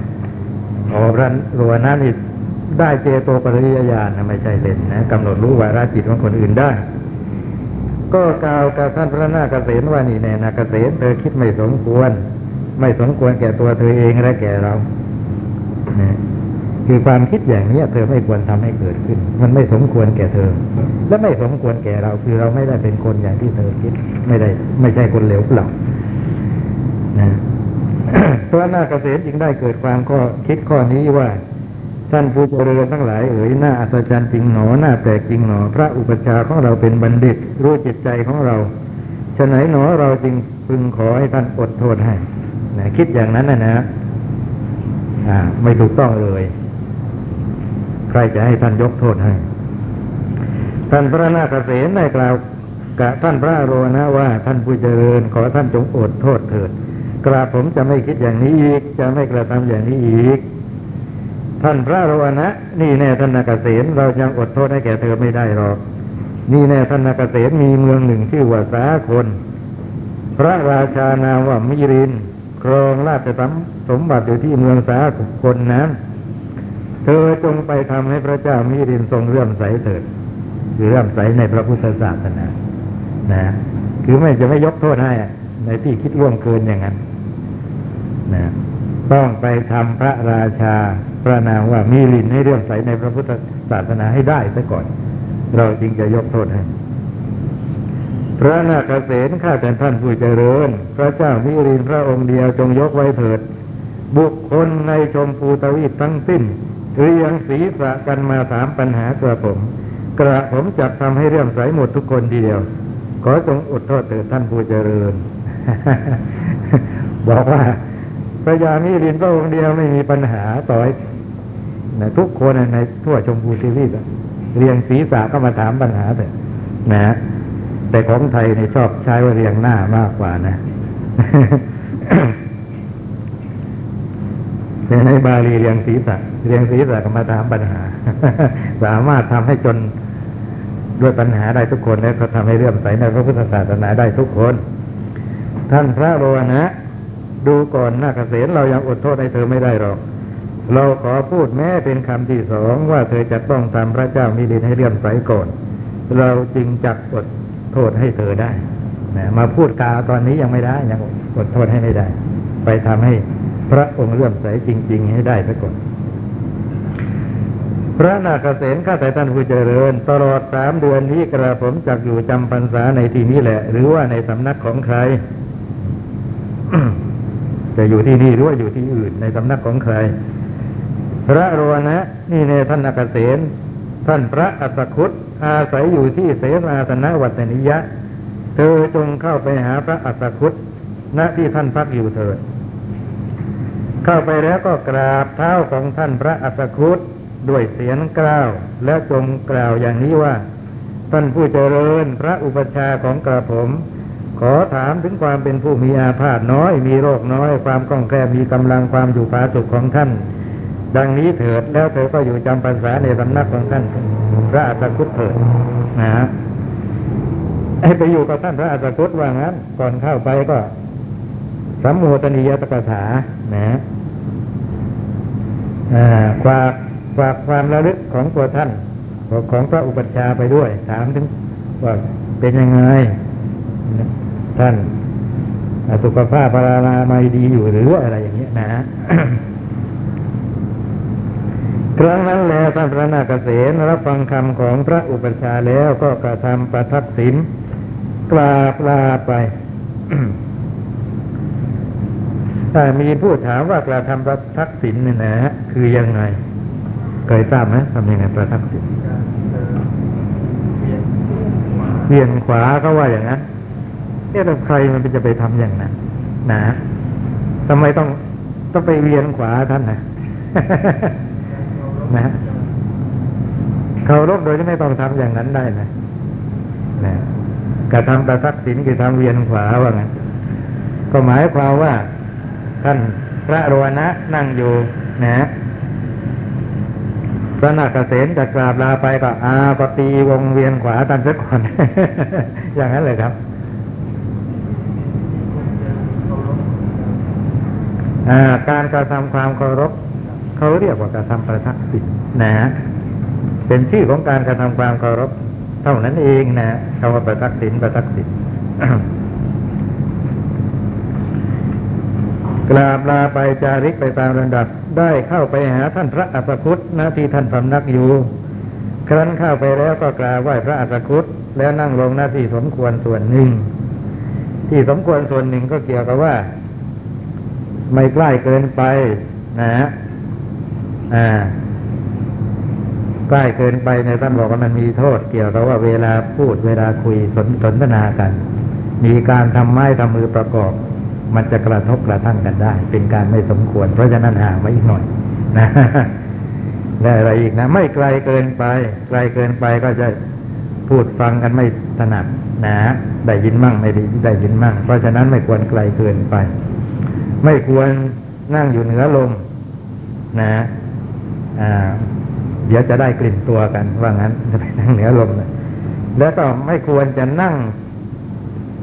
ออพระรวนะนี่ได้เจโตปริยญาณนะไม่ใช่เล่นนะกำหนดรู้วาระจิตของคนอื่นได้ ก็กล่าวกับท่านพระนาคเษนว่านี่แน่นาคเษนเธอคิดไม่สมควร ไม่สมควรแก่ตัวเธอเองและแก่เรานะคือความคิดอย่างนี้เธอไม่ควรทำให้เกิดขึ้น มันไม่สมควรแก่เธอ และไม่สมควรแก่เรา คือเราไม่ได้เป็นคนอย่างที่เธอคิด ไม่ได้ ไม่ใช่คนเหลวเปล่านะพระนาคเษนจึงได้เกิดความข้อคิดข้อนี้ว่า ท่านผู้เจริญทั้งหลายเอ๋ยน่าอัศจรรย์จริงหนอหน่าแปลกจริงหนอ พระอุปชฌาย์ของเราเป็นบัณฑิต รู้จิตใจของเราฉะไหนหนอเราจึงพึงขอให้ท่านอดโทษให้นะคิดอย่างนั้นนะนะไม่ถูกต้องเลย ใครจะให้ท่านยกโทษให้ ท่านพระนาคเษนได้กล่าวกับท่านพระอรนะว่าท่านผู้เจริญ ขอท่านจงอดโทษเถิด กราผมจะไม่คิดอย่างนี้อีก จะไม่กระทำอย่างนี้อีก ท่านพระอรวนะนี่แน่ท่านนาคเษนเรายังอดโทษให้แก่เธอไม่ได้หรอกนี่แน่ท่านนาคเษนมีเมืองหนึ่งชื่อว่าสาคน พระราชานามว่ามิรินครองราชสมบัติอยู่ที่เมืองสาคนนั้น เธอจงไปทำให้พระเจ้ามิรินทรงเลื่อมใสเถิดคือเลื่อมใสในพระพุทธศาสนานะคือไม่จะไม่ยกโทษให้ในที่คิดร่วมเกินอย่างนั้นนะต้องไปทำพระราชา ระนามว่ามิรินให้เลื่อมใสในพระพุทธศาสนาให้ได้ซะก่อน เราจึงจะยกโทษให้ พระนาคเษนข้าแต่ท่านผู้เจริญ พระเจ้ามิรินพระองค์เดียวจงยกไว้เถิด บุคคลในชมพูตวีปทั้งสิ้นเรียงศีรษะกันมาถามปัญหากระผม กระผมจะทำให้เรื่อมใสหมดทุกคนทีเดียว ขอจงอดโทษเถิดท่านผู้เจริญ บอกว่าพระยามิรินพระองค์เดียวไม่มีปัญหาต่อ นะทุกคนในทั่วชมพูทวีเรียงศีรษะก็มาถามปัญหาเถอะนะ แต่ของไทยในชอบใช้ว่าเรียงหน้ามากกว่านะแต่ในบาลีเรียงศีรษะ เรียงศีรษะก็มาถามปัญหา สามารถทำให้จนด้วยปัญหาได้ทุกคนและก็ทำให้เลื่อมใสในพระพุทธศาสนาได้ทุกคน ท่านพระโรนะ ดูก่อนหน้าคเษนเรายังอดโทษให้เธอไม่ได้หรอก เราขอพูดแม้เป็นคำที่สองว่าเธอจะต้องทำพระเจ้ามิลินให้เลื่อมใสก่อน เราจึงจักอดโทษให้เธอได้นะมาพูดกาตอนนี้ยังไม่ได้ยังอดโทษให้ไม่ได้ ไปทำให้พระองค์เลื่อมใสจริง ๆ ให้ได้ซะก่อนพระนาคเษนข้าแต่ท่านผู้เจริญ ตลอดสามเดือนนี้กระผมจักอยู่จำพรรษาในที่นี้แหละ หรือว่าในสำนักของใคร จะอยู่ที่นี่หรือว่าอยู่ที่อื่นในสำนักของใคร พระโรนะ นี่ในท่านนาคเษนท่านพระอัสคุตอาศัยอยู่ที่เสนาสนะวัตนิยะ เธอจงเข้าไปหาพระอัสคุตณที่ท่านพักอยู่เถิด เข้าไปแล้วก็กราบเท้าของท่านพระอัสคุตด้วยเสียงกล่าว และจงกล่าวอย่างนี้ว่า ท่านผู้เจริญพระอุปชาของกระผม ขอถามถึงความเป็นผู้มีอาพาธน้อย มีโรคน้อย ความคล่องแคล่วมีกำลังความอยู่ผาสุกของท่าน ดังนี้เถิดแล้วเธอก็อยู่จำพรรษาในสำนักของท่านพระอัสสกุตเถิดนะฮะให้ไปอยู่กับท่านพระอัสสกุตว่างั้น ก่อนเข้าไปก็สัมโมทนียตกถานะฝากฝากความระลึกของตัวท่านของพระอุปัชฌาย์ไปด้วย ถามถึงว่าเป็นยังไง ท่านสุขภาพพารามัยดีอยู่หรืออะไรอย่างเงี้ยนะ ครั้งนั้นแลท่านพระนาคเษนรับฟังคำของพระอุปชาแล้วก็กระทำประทักษิณกราบลาไปแต่มีผู้ถามว่ากระทำประทักษิณเนี่ยนะฮะคือยังไง เคยทราบไหมทำยังไงประทักษิณเวียนขวาก็ว่าอย่างนั้นเอ๊ะแล้วใครมันจะไปทำอย่างนั้นนะทำไมต้องต้องไปเวียนขวาท่านนะ นะเคารพโดยที่ไม่ต้องทำอย่างนั้นได้นะนะกระทำประทักษิณคือทำเวียนขวาว่างั้นก็หมายความว่า ท่านพระโรวนะนั่งอยู่นะพระนาคเษนจะกราบลาไปก็อาปตีวงเวียนขวาตันซะก่อนอย่างนั้นเลยครับการกระทำความเคารพ เขาเรียกว่ากระทำประทักษิณนะฮะเป็นชื่อของการกระทำความเคารพเท่านั้นเองนะคำว่าประทักษิณประทักษิณกราบลาไปจาริกไปตามลำดับ ได้เข้าไปหาท่านพระอัสคุตณที่ท่านพำนักอยู่ ครั้นเข้าไปแล้วก็กราบไหว้พระอัสคุตแล้วนั่งลงหน้าที่สมควรส่วนหนึ่ง ที่สมควรส่วนหนึ่งก็เกี่ยวกับว่า ไม่ใกล้เกินไปนะฮะ ใกล้เกินไปในท่านบอกว่ามันมีโทษ เกี่ยวกับว่าเวลาพูดเวลาคุยสนสนทนากัน มีการทำไม้ทำมือประกอบ มันจะกระทบกระทั่งกันได้ เป็นการไม่สมควร เพราะฉะนั้นห่างไว้อีกหน่อยนะและอะไรอีกนะ ไม่ไกลเกินไป ไกลเกินไปก็จะพูดฟังกันไม่ถนัดนะได้ยินมั่งไม่ได้ได้ยินมั่ง เพราะฉะนั้นไม่ควรไกลเกินไป ไม่ควรนั่งอยู่เหนือลมนะ เดี๋ยวจะได้กลิ่นตัวกัน ว่างั้นจะไปนั่งเหนือลมนะแล้วก็ไม่ควรจะนั่ง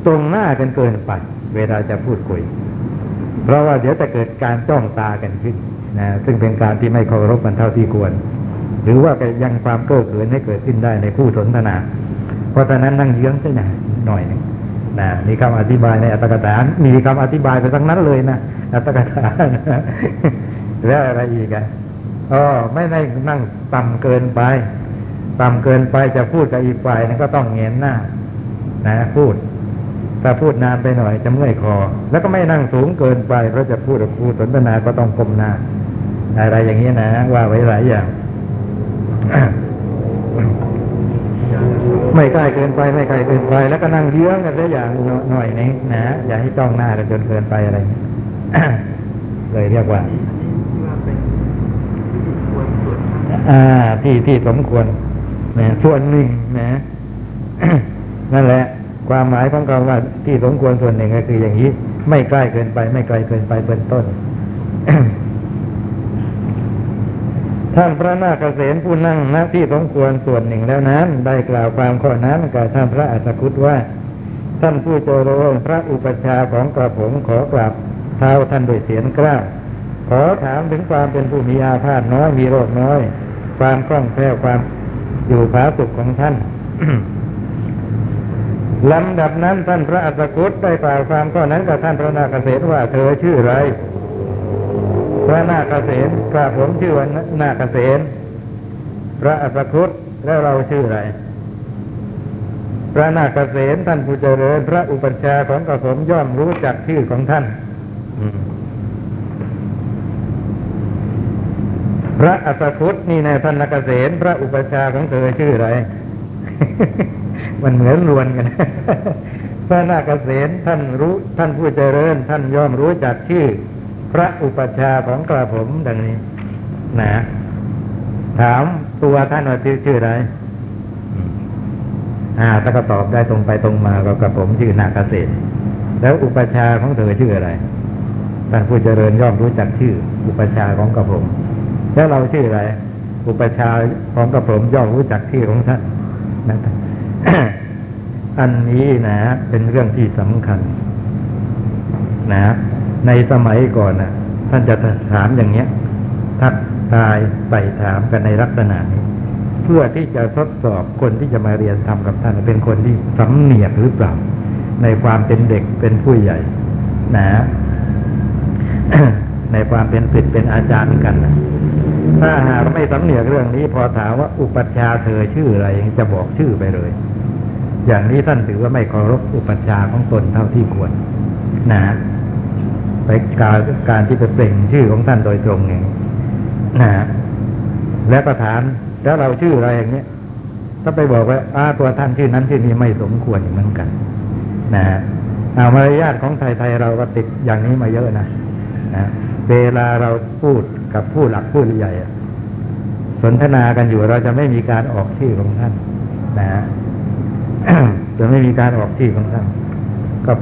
ตรงหน้ากันเกินไปเวลาจะพูดคุย เพราะว่าเดี๋ยวจะเกิดการจ้องตากันขึ้นนะซึ่งเป็นการที่ไม่เคารพกันเท่าที่ควร หรือว่ายังความเก้อเขินให้เกิดขึ้นได้ในผู้สนทนา เพราะฉะนั้นนั่งเยื้องซะหน่อยหน่อยหนึ่งนะมีคำอธิบายในอัตถกถา มีคำอธิบายไปทั้งนั้นเลยนะอัตถกถานแล้วอะไรอีกอะ อ๋อไม่ได้นั่งต่ำเกินไป ต่ำเกินไปจะพูดกับอีกฝ่ายนั้นก็ต้องเงยหน้า นะ พูดถ้าพูดนานไปหน่อยจะเมื่อยคอ แล้วก็ไม่นั่งสูงเกินไปเพราะจะพูดกับครูสนทนาก็ต้องก้มหน้าอะไรอย่างนี้นะว่าไว้หลายอย่างไม่ใกล้เกินไปไม่ไกลเกินไป แล้วก็นั่งเยื้องกันสักอย่างหน่อยนึงนะอย่าให้จ้องหน้ากันจนเกินไปอะไรเลยเรียกว่า อ่าที่ที่สมควรนะส่วนหนึ่งนะนั่นแหละ ความหมายของคำว่าที่สมควรส่วนหนึ่งก็คืออย่างนี้ ไม่ใกล้เกินไป ไม่ไกลเกินไปเป็นต้น ท่านพระนาคเษนผู้นั่งณที่สมควรส่วนหนึ่งแล้วนั้น ได้กล่าวความข้อนั้นกับท่านพระอัสคุตว่าท่านผู้เจริญพระอุปชฌาย์ของกระผมขอกราบเท้าท่านโดยเสียงกล้าขอถามถึงความเป็นผู้มีอาพาธน้อยมีโรคน้อย ความคล่องแคล่วความอยู่ผาสุขของท่านลำดับนั้นท่านพระอัสสกุตได้กล่าวความข้อนั้นกับท่านพระนาคเษนว่าเธอชื่ออะไร พระนาคเษนกราบผมชื่อว่านาคเษนพระอัสสกุตแล้วเราชื่ออะไร พระนาคเษนท่านผู้เจริญ พระอุปัชฌาย์ของกระผมย่อมรู้จักชื่อของท่าน อืม พระอัสคุตนี่นะท่านนักเกษณพระอุปชาของเธอชื่ออะไร มันเหมือนรวนกัน พระนาคเษนท่านรู้ท่านผู้เจริญ ท่านย่อมรู้จักชื่อ พระอุปชาของกระผมดังนี้นะถามตัวท่านว่าชื่อชื่ออะไรอ่าถ้าก็ตอบได้ตรงไปตรงมาก็กระผมชื่อนาคเษนแล้วอุปชาของเธอชื่ออะไรท่านผู้เจริญย่อมรู้จักชื่อ อุปชาของกระผม แล้วเราชื่ออะไร อุปชาของกระผมย่อมรู้จักชื่อของท่านนะอันนี้นะเป็นเรื่องที่สำคัญ นะ ในสมัยก่อนนะท่านจะถามอย่างเนี้ย ทักทายไปถามกันในลักษณะนี้ เพื่อที่จะทดสอบคนที่จะมาเรียนทำกับท่านเป็นคนที่สำเนียกหรือเปล่า ในความเป็นเด็กเป็นผู้ใหญ่ นะในความเป็นศิษย์เป็นอาจารย์กันนะ ถ้าหากไม่สำเนียกเรื่องนี้ พอถามว่าอุปัชฌาย์เธอชื่ออะไรจะบอกชื่อไปเลย อย่างนี้ท่านถือว่าไม่เคารพอุปัชฌาย์ของตนเท่าที่ควร นะไปการการที่ไปเปล่งชื่อของท่านโดยตรงองนี้นะแล้วก็ถามแล้วเราชื่ออะไรอย่างเนี้ยถ้าไปบอกว่าอาตัวท่านชื่อนั้นชื่อนี้ไม่สมควรเหมือนกัน นะเอามารยาทของไทยๆเราก็ติดอย่างนี้มาเยอะนะ นะเวลาเราพูดกับผู้หลักผู้ใหญ่สนทนากันอยู่เราจะไม่มีการออกชื่อของท่านนะจะไม่มีการออกชื่อของท่านก็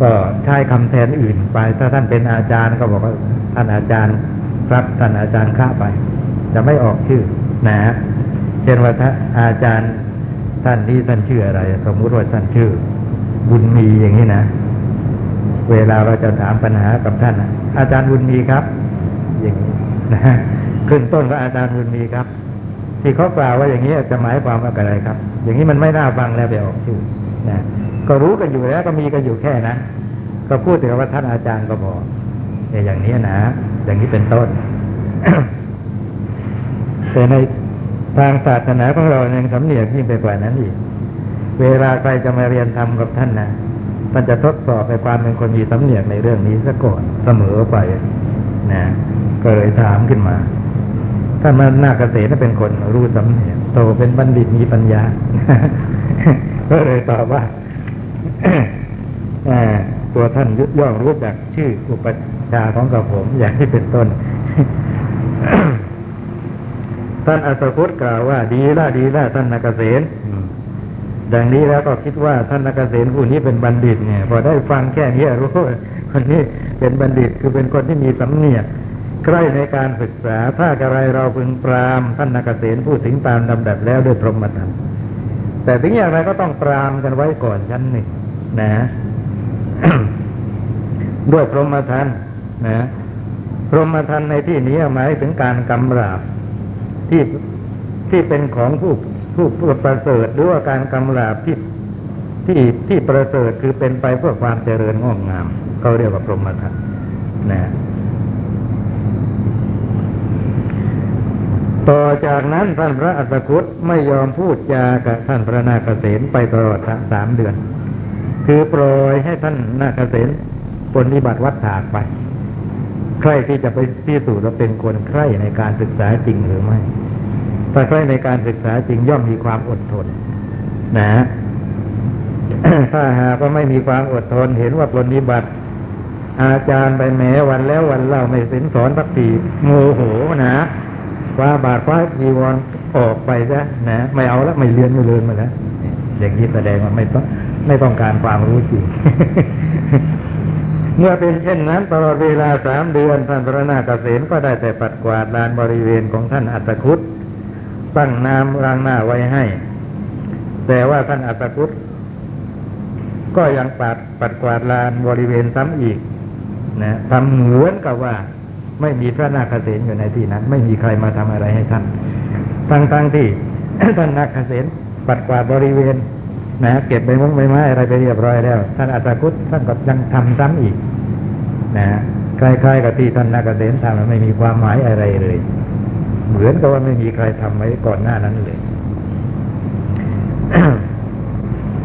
ก็ใช้คำแทนอื่นไป ถ้าท่านเป็นอาจารย์ก็บอกว่าท่านอาจารย์ครับท่านอาจารย์ข้าไป จะไม่ออกชื่อ นะเช่นว่าถ้าอาจารย์ท่านที่ท่านชื่ออะไร สมมุติว่าท่านชื่อ บุญมีอย่างนี้นะ เวลาเราจะถามปัญหากับท่านนะอาจารย์บุญมีครับ อย่างนี้นะขึ้นต้นว่าอาจารย์บุญมีครับ ที่เขากล่าวว่าอย่างนี้จะหมายความว่าอะไรครับ อย่างนี้มันไม่น่าฟังแล้วไปออกชื่อนะก็รู้กันอยู่แล้วก็มีกันอยู่แค่นะก็พูดถึงว่าท่านอาจารย์ก็บอกแต่อย่างนี้นะ อย่างนี้เป็นต้น แต่ในทางศาสนาของเรายังสำเนียกยิ่งไปกว่านั้นอีก เวลาใครจะมาเรียนธรรมกับท่านนะ ท่านจะทดสอบในความเป็นคนมีสำเนียกในเรื่องนี้ซะก่อนเสมอไปนะก็เลยถามขึ้นมาท่านมานาเกษตรเป็นคนรู้สำเนียกโตเป็นบัณฑิตมีปัญญา ก็เลยตอบว่าตัวท่านย่อมรู้จักชื่ออุปชาของกับผมอย่างที่เป็นต้น ท่านอัสสคุตกล่าวว่า ดีละดีละท่านนาคเษน ดังนี้แล้วก็คิดว่าท่านนาคเษนผู้นี้เป็นบัณฑิตเนี่ย พอได้ฟังแค่นี้รู้คนนี้เป็นบัณฑิตคือเป็นคนที่มีสำเนียกใกล้ในการศึกษา ถ้าอะไรเราพึงปราม ท่านนาคเษนพูดถึงตามลำดับแล้วด้วยพรหมธรรมแต่ถึงอย่างไรก็ต้องปรามกันไว้ก่อนชั้นหนึ่งนะด้วยพรหมทันนะพรหมทันในที่นี้หมายถึงการกำราบที่ที่เป็นของผู้ ผู้ผู้ประเสริฐหรือว่าการกำราบที่ที่ที่ประเสริฐคือเป็นไปเพื่อความเจริญงอกงามเขาเรียกว่าพรหมทันนะต่อจากนั้นท่านพระอัสสคุตไม่ยอมพูดจากับท่านพระนาคเษนไปตลอดสามเดือน คือปล่อยให้ท่านนาคเษนปฏิบัติวัดถากไป ใครที่จะไปพิสูจน์ว่าเป็นคนใครในการศึกษาจริงหรือไม่ ถ้าใคร่ในการศึกษาจริงย่อมมีความอดทน นะถ้าหากว่าไม่มีความอดทนเห็นว่าปฏิบัติ อาจารย์ไปแม้วันแล้ววันเล่าไม่สินสอนสักทีโมโหนะว้าบาทคว้าจีวรออกไปซะนะไม่เอาแล้วไม่เรียนไม่เรียนมาแล้วอย่างนี้แสดงว่าไม่ต้องไม่ต้องการความรู้จริง เมื่อเป็นเช่นนั้นตลอดเวลาสามเดือนท่านพระนาคเษนก็ได้แต่ปัดกวาดลานบริเวณของท่านอัตคุต ตั้งน้ำรางหน้าไว้ให้ แต่ว่าท่านอัตคุตก็ยังปัดปัดกวาดลานบริเวณซ้ำอีกนะทำเหมือนกับว่า ไม่มีพระนาคเษนอยู่ในที่นั้น ไม่มีใครมาทำอะไรให้ท่านทั้งๆที่ท่านนาคเษนปัดกวาดบริเวณนะเก็บใบมงใบไม้อะไรไปเรียบร้อยแล้ว ท่านอัตคุตท่านก็ยังทำซ้ำอีกนะคล้ายๆกับที่ท่านนาคเษนทำไม่มีความหมายอะไรเลย เหมือนกับว่าไม่มีใครทำไว้ก่อนหน้านั้นเลย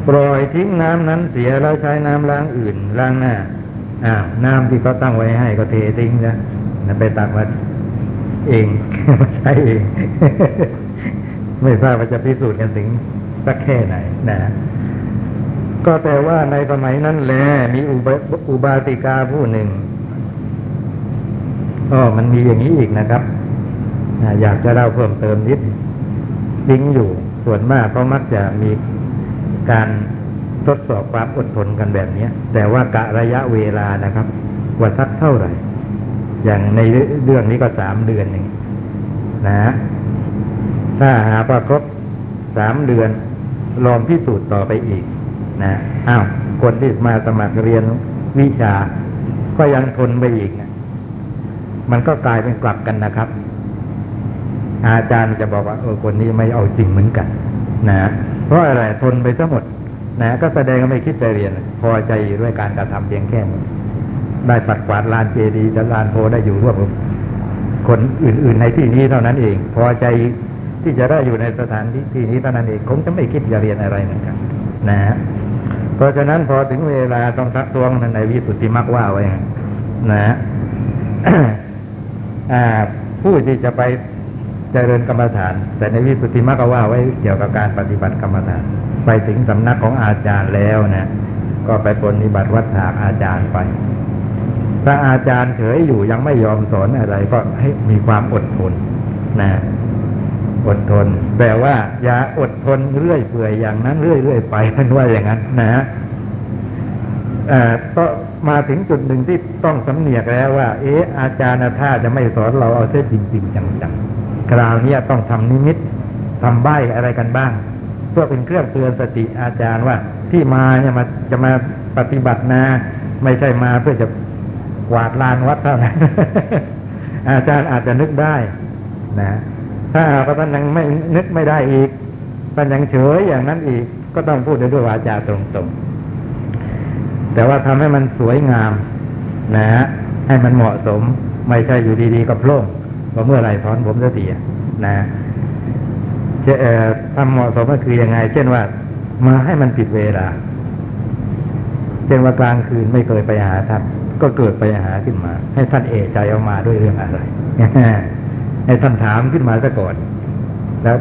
ปล่อยทิ้งน้ำนั้นเสียแล้วใช้น้ำล้างอื่นล้างหน้าอ้าวน้ำที่เขาตั้งไว้ให้ก็เททิ้งนะไปตักมาเองมาใช้เอง ไม่ทราบว่าจะพิสูจน์กันถึงสักแค่ไหนนะ ก็แต่ว่าในสมัยนั้นแลมีอุบาอุบาติกาผู้หนึ่งอ๋อมันมีอย่างนี้อีกนะครับ อยากจะเล่าเพิ่มเติมนิดจริงอยู่ส่วนมากเขามักจะมีการทดสอบความอดทนกันแบบนี้แต่ว่ากะระยะเวลานะครับ ว่าสักเท่าไหร่ อย่างในเรื่องนี้ก็สามเดือนหนึ่งนะ ถ้าหาว่าครบสามเดือนลองพิสูจน์ต่อไปอีก นะอ้าวคนที่มาสมัครเรียนวิชา ก็ยังทนไปอีกนะมันก็กลายเป็นกลับกันนะครับ อาจารย์จะบอกว่าเออคนนี้ไม่เอาจริงเหมือนกัน นะ เพราะอะไรทนไปทั้งหมดนะก็แสดงว่าไม่คิดจะเรียน พอใจด้วยการกระทำเพียงแค่นี้ได้ปัดกวาดลานเจดีย์จะลานโพได้อยู่ร่วมกับคนอื่น ๆ ในที่นี้เท่านั้นเอง พอใจที่จะได้อยู่ในสถานที่ที่นี้เท่านั้นเองคงจะไม่คิดจะเรียนอะไรเหมือนกัน นะฮะเพราะฉะนั้นพอถึงเวลาต้องทักท้วงในวิสุทธิมรรคว่าไว้องนะฮะผู้ที่จะไป เจริญกรรมฐาน แต่ในวิสุทธิมรรคว่าไว้เกี่ยวกับการปฏิบัติกรรมฐาน ไปถึงสำนักของอาจารย์แล้วนะก็ไปปฏิบัติวัดถากอาจารย์ไปถ้าอาจารย์เฉยอยู่ยังไม่ยอมสอนอะไรก็ให้มีความอดทนนะอดทนแปลว่า อย่าอดทนเรื่อยเปื่อยอย่างนั้นเรื่อยเรื่อยไปมันว่าอย่างนั้นนะฮะเอ่อก็มาถึงจุดหนึ่งที่ต้องสำเนียกแล้วว่า เอ๊ะอาจารย์น่าจะไม่สอนเราเอาเสียจริง ๆ จังๆ คราวนี้ต้องทำนิมิตทำใบอะไรกันบ้าง เพื่อเป็นเครื่องเตือนสติอาจารย์ว่า ที่มาเนี่ยมาจะมาปฏิบัตินะ ไม่ใช่มาเพื่อจะกวาดลานวัดเท่านั้นอาจารย์อาจจะนึกได้นะถ้าหากว่าท่านยังไม่นึกไม่ได้อีกท่านยังเฉยอย่างนั้นอีก ก็ต้องพูดด้วยวาจาตรงๆ แต่ว่าทำให้มันสวยงาม นะฮะให้มันเหมาะสม ไม่ใช่อยู่ดีๆก็โพล่ง ว่าเมื่อไรสอนผมสักทีอะนะเช่เอ่อทำเหมาะสมก็คือยังไง เช่นว่า มาให้มันผิดเวลา เช่นว่ากลางคืนไม่เคยไปหาท่านก็เกิดไปหาขึ้นมา ให้ท่านเอใจเอามาด้วยเรื่องอะไรให้ท่านถามขึ้นมาซะก่อน แล้ว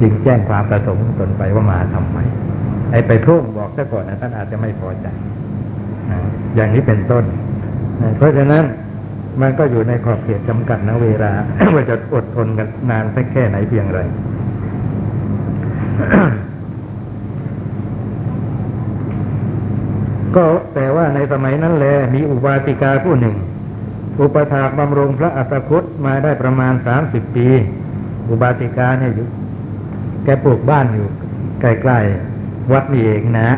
จึงแจ้งความประสงค์ตนไปว่ามาทำไมไอ้ไปพร่งบอกซะก่อนนะท่านอาจจะไม่พอใจอย่างนี้เป็นต้น เพราะฉะนั้น มันก็อยู่ในขอบเขตจำกัดนะเวลาว่าจะอดทนกันนานสักแค่ไหนเพียงไรก็แต่ว่าในสมัยนั้นแลมีอุบาสิกาผู้หนึ่ง อุปถากบำรงพระอัสคุตมาได้ประมาณสามสิบปี อุบาสิกาเนี่ยอยู่ แกปลูกบ้านอยู่ ใกล้ๆวัดนี่เองนะ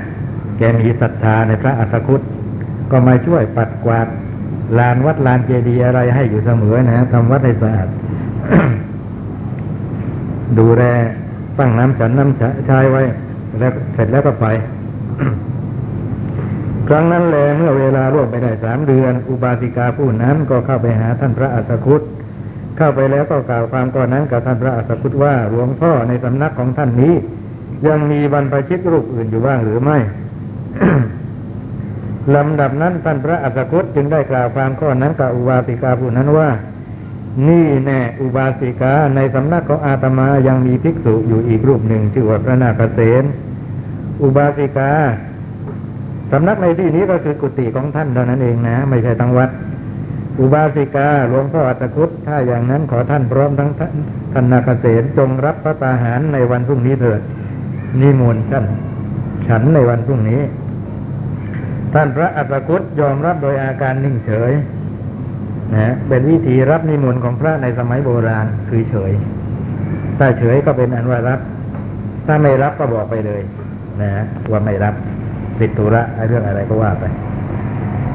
แกมีศรัทธาในพระอัสสคุตก็มาช่วยปัดกวาด ลานวัดลานเจดีย์อะไรให้อยู่เสมอนะทำวัดให้สะอาดดูแลตั้งน้ำฉันน้ำชายไว้ แล้วเสร็จแล้วก็ไป ครั้งนั้นแลเมื่อเวลาล่วงไปได้สามเดือน อุบาสิกาผู้นั้นก็เข้าไปหาท่านพระอัสสคุตเข้าไปแล้วก็กล่าวความก่อนนั้นกับท่านพระอัสสคุตว่าหลวงพ่อในสำนักของท่านนี้ ยังมีบรรพชิตรูปอื่นอยู่บ้างหรือไม่ ลำดับนั้นท่านพระอัสสคุตจึงได้กล่าวความข้อนั้นกับอุบาสิกาผู้นั้นว่า นี่แน่อุบาสิกาในสำนักของอาตมายังมีภิกษุอยู่อีกรูปหนึ่งชื่อว่าพระนาคเษนอุบาสิกาสำนักในที่นี้ก็คือกุฏิของท่านเท่านั้นเองนะ ไม่ใช่ทั้งวัด อุบาสิกาหลวงพ่ออัตคุตถ้าอย่างนั้นขอท่านพร้อมทั้งท่านท่านนาคเษนจงรับพระตาหารในวันพรุ่งนี้เถิดนิมนต์ท่าน ฉันในวันพรุ่งนี้ ท่านพระอัตคุตยอมรับโดยอาการนิ่งเฉยนะเป็นวิธีรับนิมนต์ของพระในสมัยโบราณคือเฉย ถ้าเฉยก็เป็นอันว่ารับ ถ้าไม่รับก็บอกไปเลยนะว่าไม่รับติดธุระเรื่องอะไรก็ว่าไป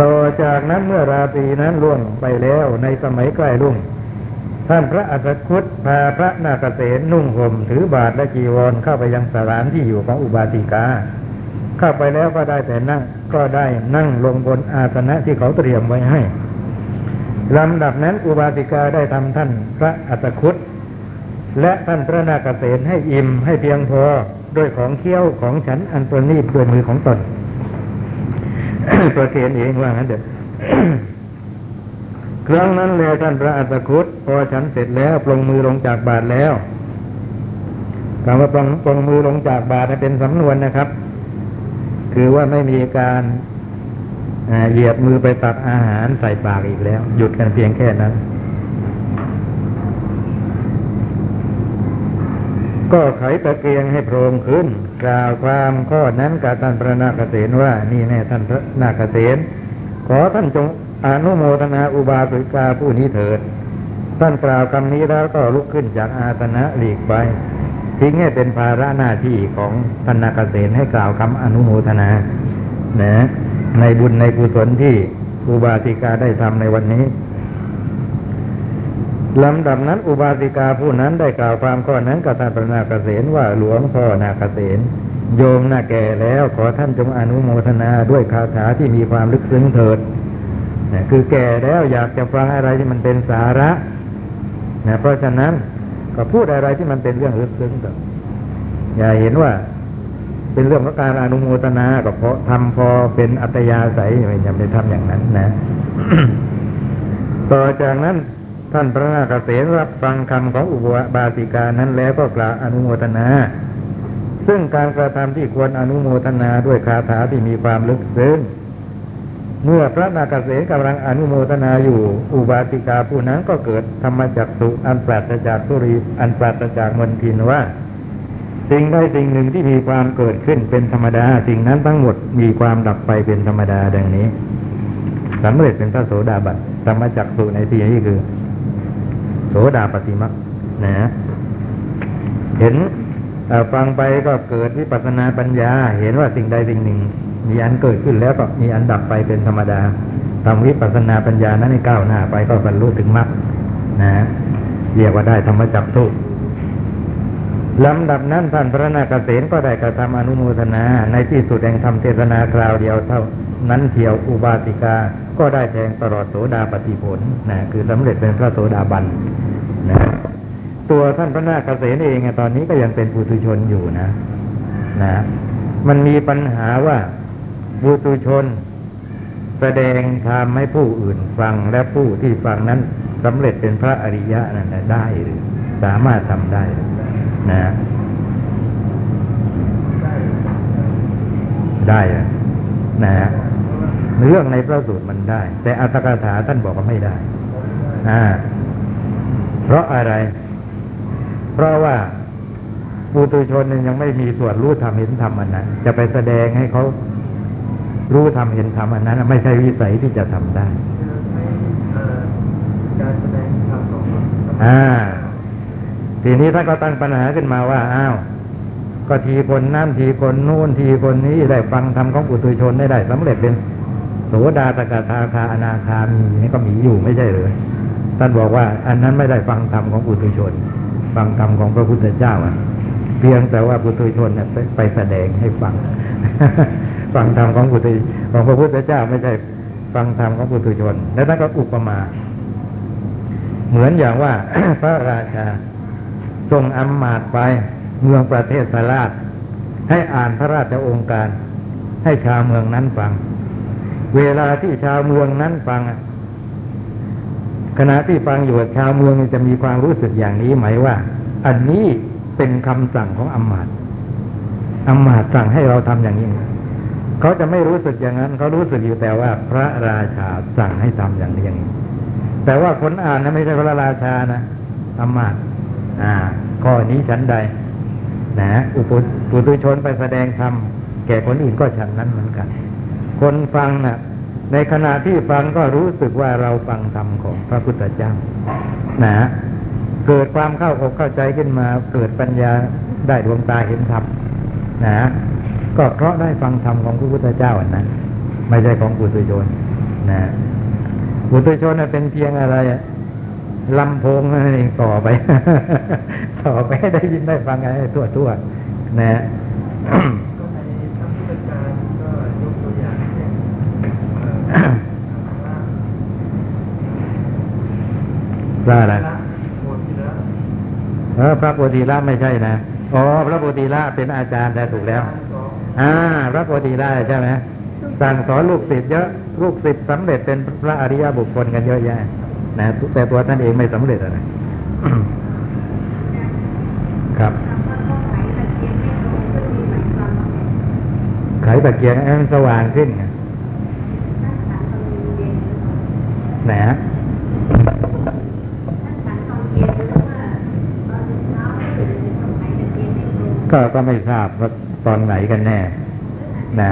ต่อจากนั้นเมื่อราตรีนั้นล่วงไปแล้วในสมัยใกล้รุ่ง ท่านพระอัสคุตพาพระนาคเษนนุ่งห่มถือบาทและจีวรเข้าไปยังสถานที่อยู่ของอุบาสิกา เข้าไปแล้วก็ได้แต่นั่ง ก็ได้นั่งลงบนอาสนะที่เขาเตรียมไว้ให้ลำดับนั้นอุบาสิกาได้ทำท่านพระอัสคุตและท่านพระนาคเษนให้อิ่มให้เพียงพอด้วยของเคี้ยวของฉันอันประณีตด้วยมือของตนประเคนเองว่างั้นเด็ดครั้งนั้นแลท่านพระอัสคุตพอฉันเสร็จแล้วปลงมือลงจากบาทแล้วคำว่าปลงปลงมือลงจากบาทเป็นสำนวนนะครับ คือว่าไม่มีการเหยียบมือไปตักอาหารใส่ปากอีกแล้ว หยุดกันเพียงแค่นั้น ก็ไขตะเกียงให้โพรงขึ้น กล่าวความข้อนั้นกับท่านพระนาคเษนว่า นี่แน่ท่านพระนาคเษนขอท่านจงอนุโมทนาอุบาสิกาผู้นี้เถิด ท่านกล่าวคำนี้แล้วก็ลุกขึ้นจากอาสนะหลีกไป ทิ้งให้เป็นภาระหน้าที่ของท่านนาคเษนให้กล่าวคำอนุโมทนานะในบุญในกุศลที่อุบาสิกาได้ทำในวันนี้ลำดับนั้นอุบาสิกาผู้นั้นได้กล่าวความข้อนั้นกับท่านพระนาคเษนว่าหลวงพ่อนาคเษนโยมน่าแก่แล้วขอท่านจงอนุโมทนาด้วยคาถาที่มีความลึกซึ้งเถิดนะคือแก่แล้วอยากจะฟังอะไรที่มันเป็นสาระนะเพราะฉะนั้น ก็พูดอะไรที่มันเป็นเรื่องลึกซึ้งเถิดอย่าเห็นว่า เป็นเรื่องของการอนุโมทนาก็เพราะทำพอเป็นอัตยาศัยอย่าไปทำอย่างนั้นนะ ต่อจากนั้นท่านพระนาคเษนรับฟังคำของอุบาสิกานั้นแล้วก็กล่าวอนุโมทนา ซึ่งการกระทำที่ควรอนุโมทนาด้วยคาถาที่มีความลึกซึ้ง เมื่อพระนาคเษนกำลังอนุโมทนาอยู่ อุบาสิกาผู้นั้นก็เกิดธรรมจักสุอันปราศจากทุรีอันปราศจากมนทินว่าสิ่งใดสิ่งหนึ่งที่มีความเกิดขึ้นเป็นธรรมดา สิ่งนั้นทั้งหมดมีความดับไปเป็นธรรมดาดังนี้สำเร็จเป็นพระโสดาบันธรรมจักสุในที่นี้คือ โสดาปฏิมักนะเห็นเอ่ฟังไปก็เกิดวิปัสสนาปัญญา เห็นว่าสิ่งใดสิ่งหนึ่ง มีอันเกิดขึ้นแล้วก็มีอันดับไปเป็นธรรมดาทำวิปัสสนาปัญญานั้นให้ก้าวหน้าไปก็บรรลุถึงมรรคนะเรียกว่าได้ธรรมจักสุลำดับนั้นท่านพระนาคเษนก็ได้กระทำอนุโมทนา ในที่สุดแห่งธรรมเทศนาคราวเดียวเท่านั้นเทียวอุบาสิกา ก็ได้แทงตลอดโสดาปฏิผลนะคือสำเร็จเป็นพระโสดาบันนะตัวท่านพระนาคเษนเองตอนนี้ก็ยังเป็นปุถุชนอยู่นะ นะ มันมีปัญหาว่า ปุถุชน แสดงธรรมให้ผู้อื่นฟังและผู้ที่ฟังนั้นสำเร็จเป็นพระอริยะนั่นได้หรือ สามารถทำได้นะได้นะฮะเรื่องในพระสูตรมันได้ แต่อัตถกถาท่านบอกว่าไม่ได้อ่าเพราะอะไร เพราะว่าปุตุชนยยังไม่มีส่วนรู้ธรรมเห็นธรรมอันนั้นจะไปแสดงให้เขา รู้ธรรมเห็นธรรมอันนั้นไม่ใช่วิสัยที่จะทำได้
การแสดงธรรมของ
อ่าทีนี้ท่านก็ตั้งปัญหาขึ้นมาว่าอ้าวก็ทีคนนั่นทีคนนู่นทีคนนี้ได้ฟังธรรมของปุถุชนได้ได้สำเร็จเป็นโสดาตกทาคาอนาคามีนี่ก็มีอยู่ไม่ใช่เลยท่านบอกว่า อันนั้นไม่ได้ฟังธรรมของปุถุชน ฟังธรรมของพระพุทธเจ้าอะ เพียงแต่ว่าปุถุชนเนี่ยไปไปแสดงให้ฟัง ฟังธรรมของปุถุของพระพุทธเจ้าไม่ใช่ฟังธรรมของปุถุชน แล้วท่านก็อุปมา เหมือนอย่างว่า พระราชาทรงอำมาตไปเมืองประเทศสาราช ให้อ่านพระราชองค์การ ให้ชาวเมืองนั้นฟัง เวลาที่ชาวเมืองนั้นฟังขณะที่ฟังอยู่ชาวเมืองจะมีความรู้สึกอย่างนี้ไหมว่า อันนี้เป็นคำสั่งของอำมาตย์อำมาตย์สั่งให้เราทำอย่างนี้ เขาจะไม่รู้สึกอย่างนั้น เขารู้สึกอยู่แต่ว่าพระราชาสั่งให้ทำอย่างนี้อย่างนี้ แต่ว่าคนอ่านนะไม่ใช่พระราชานะอำมาตย์อ่าข้อนี้ฉันใด นะอุปปุถุชนไปแสดงธรรมแก่คนอื่นก็ฉันนั้นเหมือนกัน คนฟังนะ่ะ ในขณะที่ฟังก็รู้สึกว่าเราฟังธรรมของพระพุทธเจ้า นะเกิดความเข้าอกเข้าใจขึ้นมา เกิดปัญญาได้ดวงตาเห็นธรรมนะ ก็เพราะได้ฟังธรรมของพระพุทธเจ้าอันนั้นไม่ใช่ของปุถุชนนะปุถุชนน่ะเป็นเพียงอะไรลำโพงนั่นเองต่อไป ต่อไปให้ได้ยินได้ฟังอะไรทั่วทั่วๆนะ
พระพุทธกาอะ
ไร
พธิละ
เออพระโพธิละไม่ใช่นะ อ๋อ พระโพธิละเป็นอาจารย์แต่ถูกแล้ว
อ่า
พระโพธิละใช่ไหมสั่งสอนลูกศิษย์เยอะลูกศิษย์สำเร็จเป็นพระอริยบุคคลกันเยอะแยะนะแต่ตัวท่านเองไม่สำเร็จอะนะครับไขตะเกียงให้มันสว่างขึ้นไงไหนฮะก็ก็ไม่ทราบว่า ตอนไหนกันแน่ นะ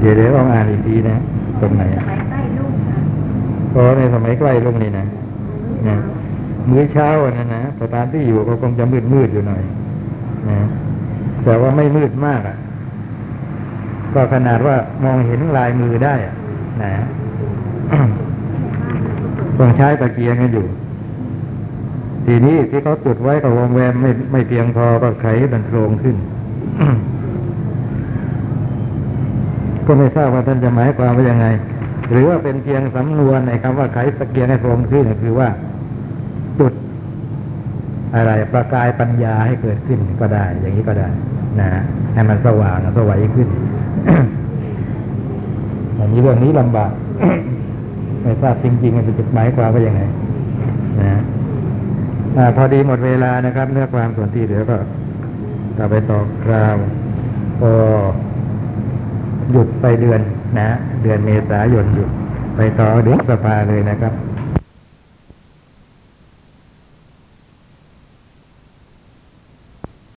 เดี๋
ยวเดี๋ยวลองอ่านอีกทีนะ ตรงไหนเพราะในสมัยใกล้ลุงนี่นะนะมื้อเช้านะนะสถานที่อยู่ก็คงจะมืดมืดอยู่หน่อยนะแต่ว่าไม่มืดมากอะ ก็ขนาดว่ามองเห็นลายมือได้อะ นะ ต้องใช้ตะเกียงกันอยู่ ทีนี้ที่เขาจุดไว้กับวงแวมไม่ไม่เพียงพอก็ไขมันโครงขึ้น ก็ไม่ทราบว่าท่านจะหมายความว่ายังไง หรือว่าเป็นเพียงสำนวนในคำว่าไขตะเกียงให้โครงขึ้นคือว่าจุดอะไรประกายปัญญาให้เกิดขึ้นก็ได้ อย่างนี้ก็ได้นะให้มันสว่างสวัยขึ้นอย่างนี้เรื่องนี้ลำบาก ไม่ทราบจริงๆมันเป็นจุดหมายความว่ายังไงนะพอดีหมดเวลานะครับ เนื้อความส่วนที่เหลือก็กลับไปต่อคราวก็หยุดไปเดือนนะ เดือนเมษายนหยุดไปต่อเดือนสภาเลยนะครับ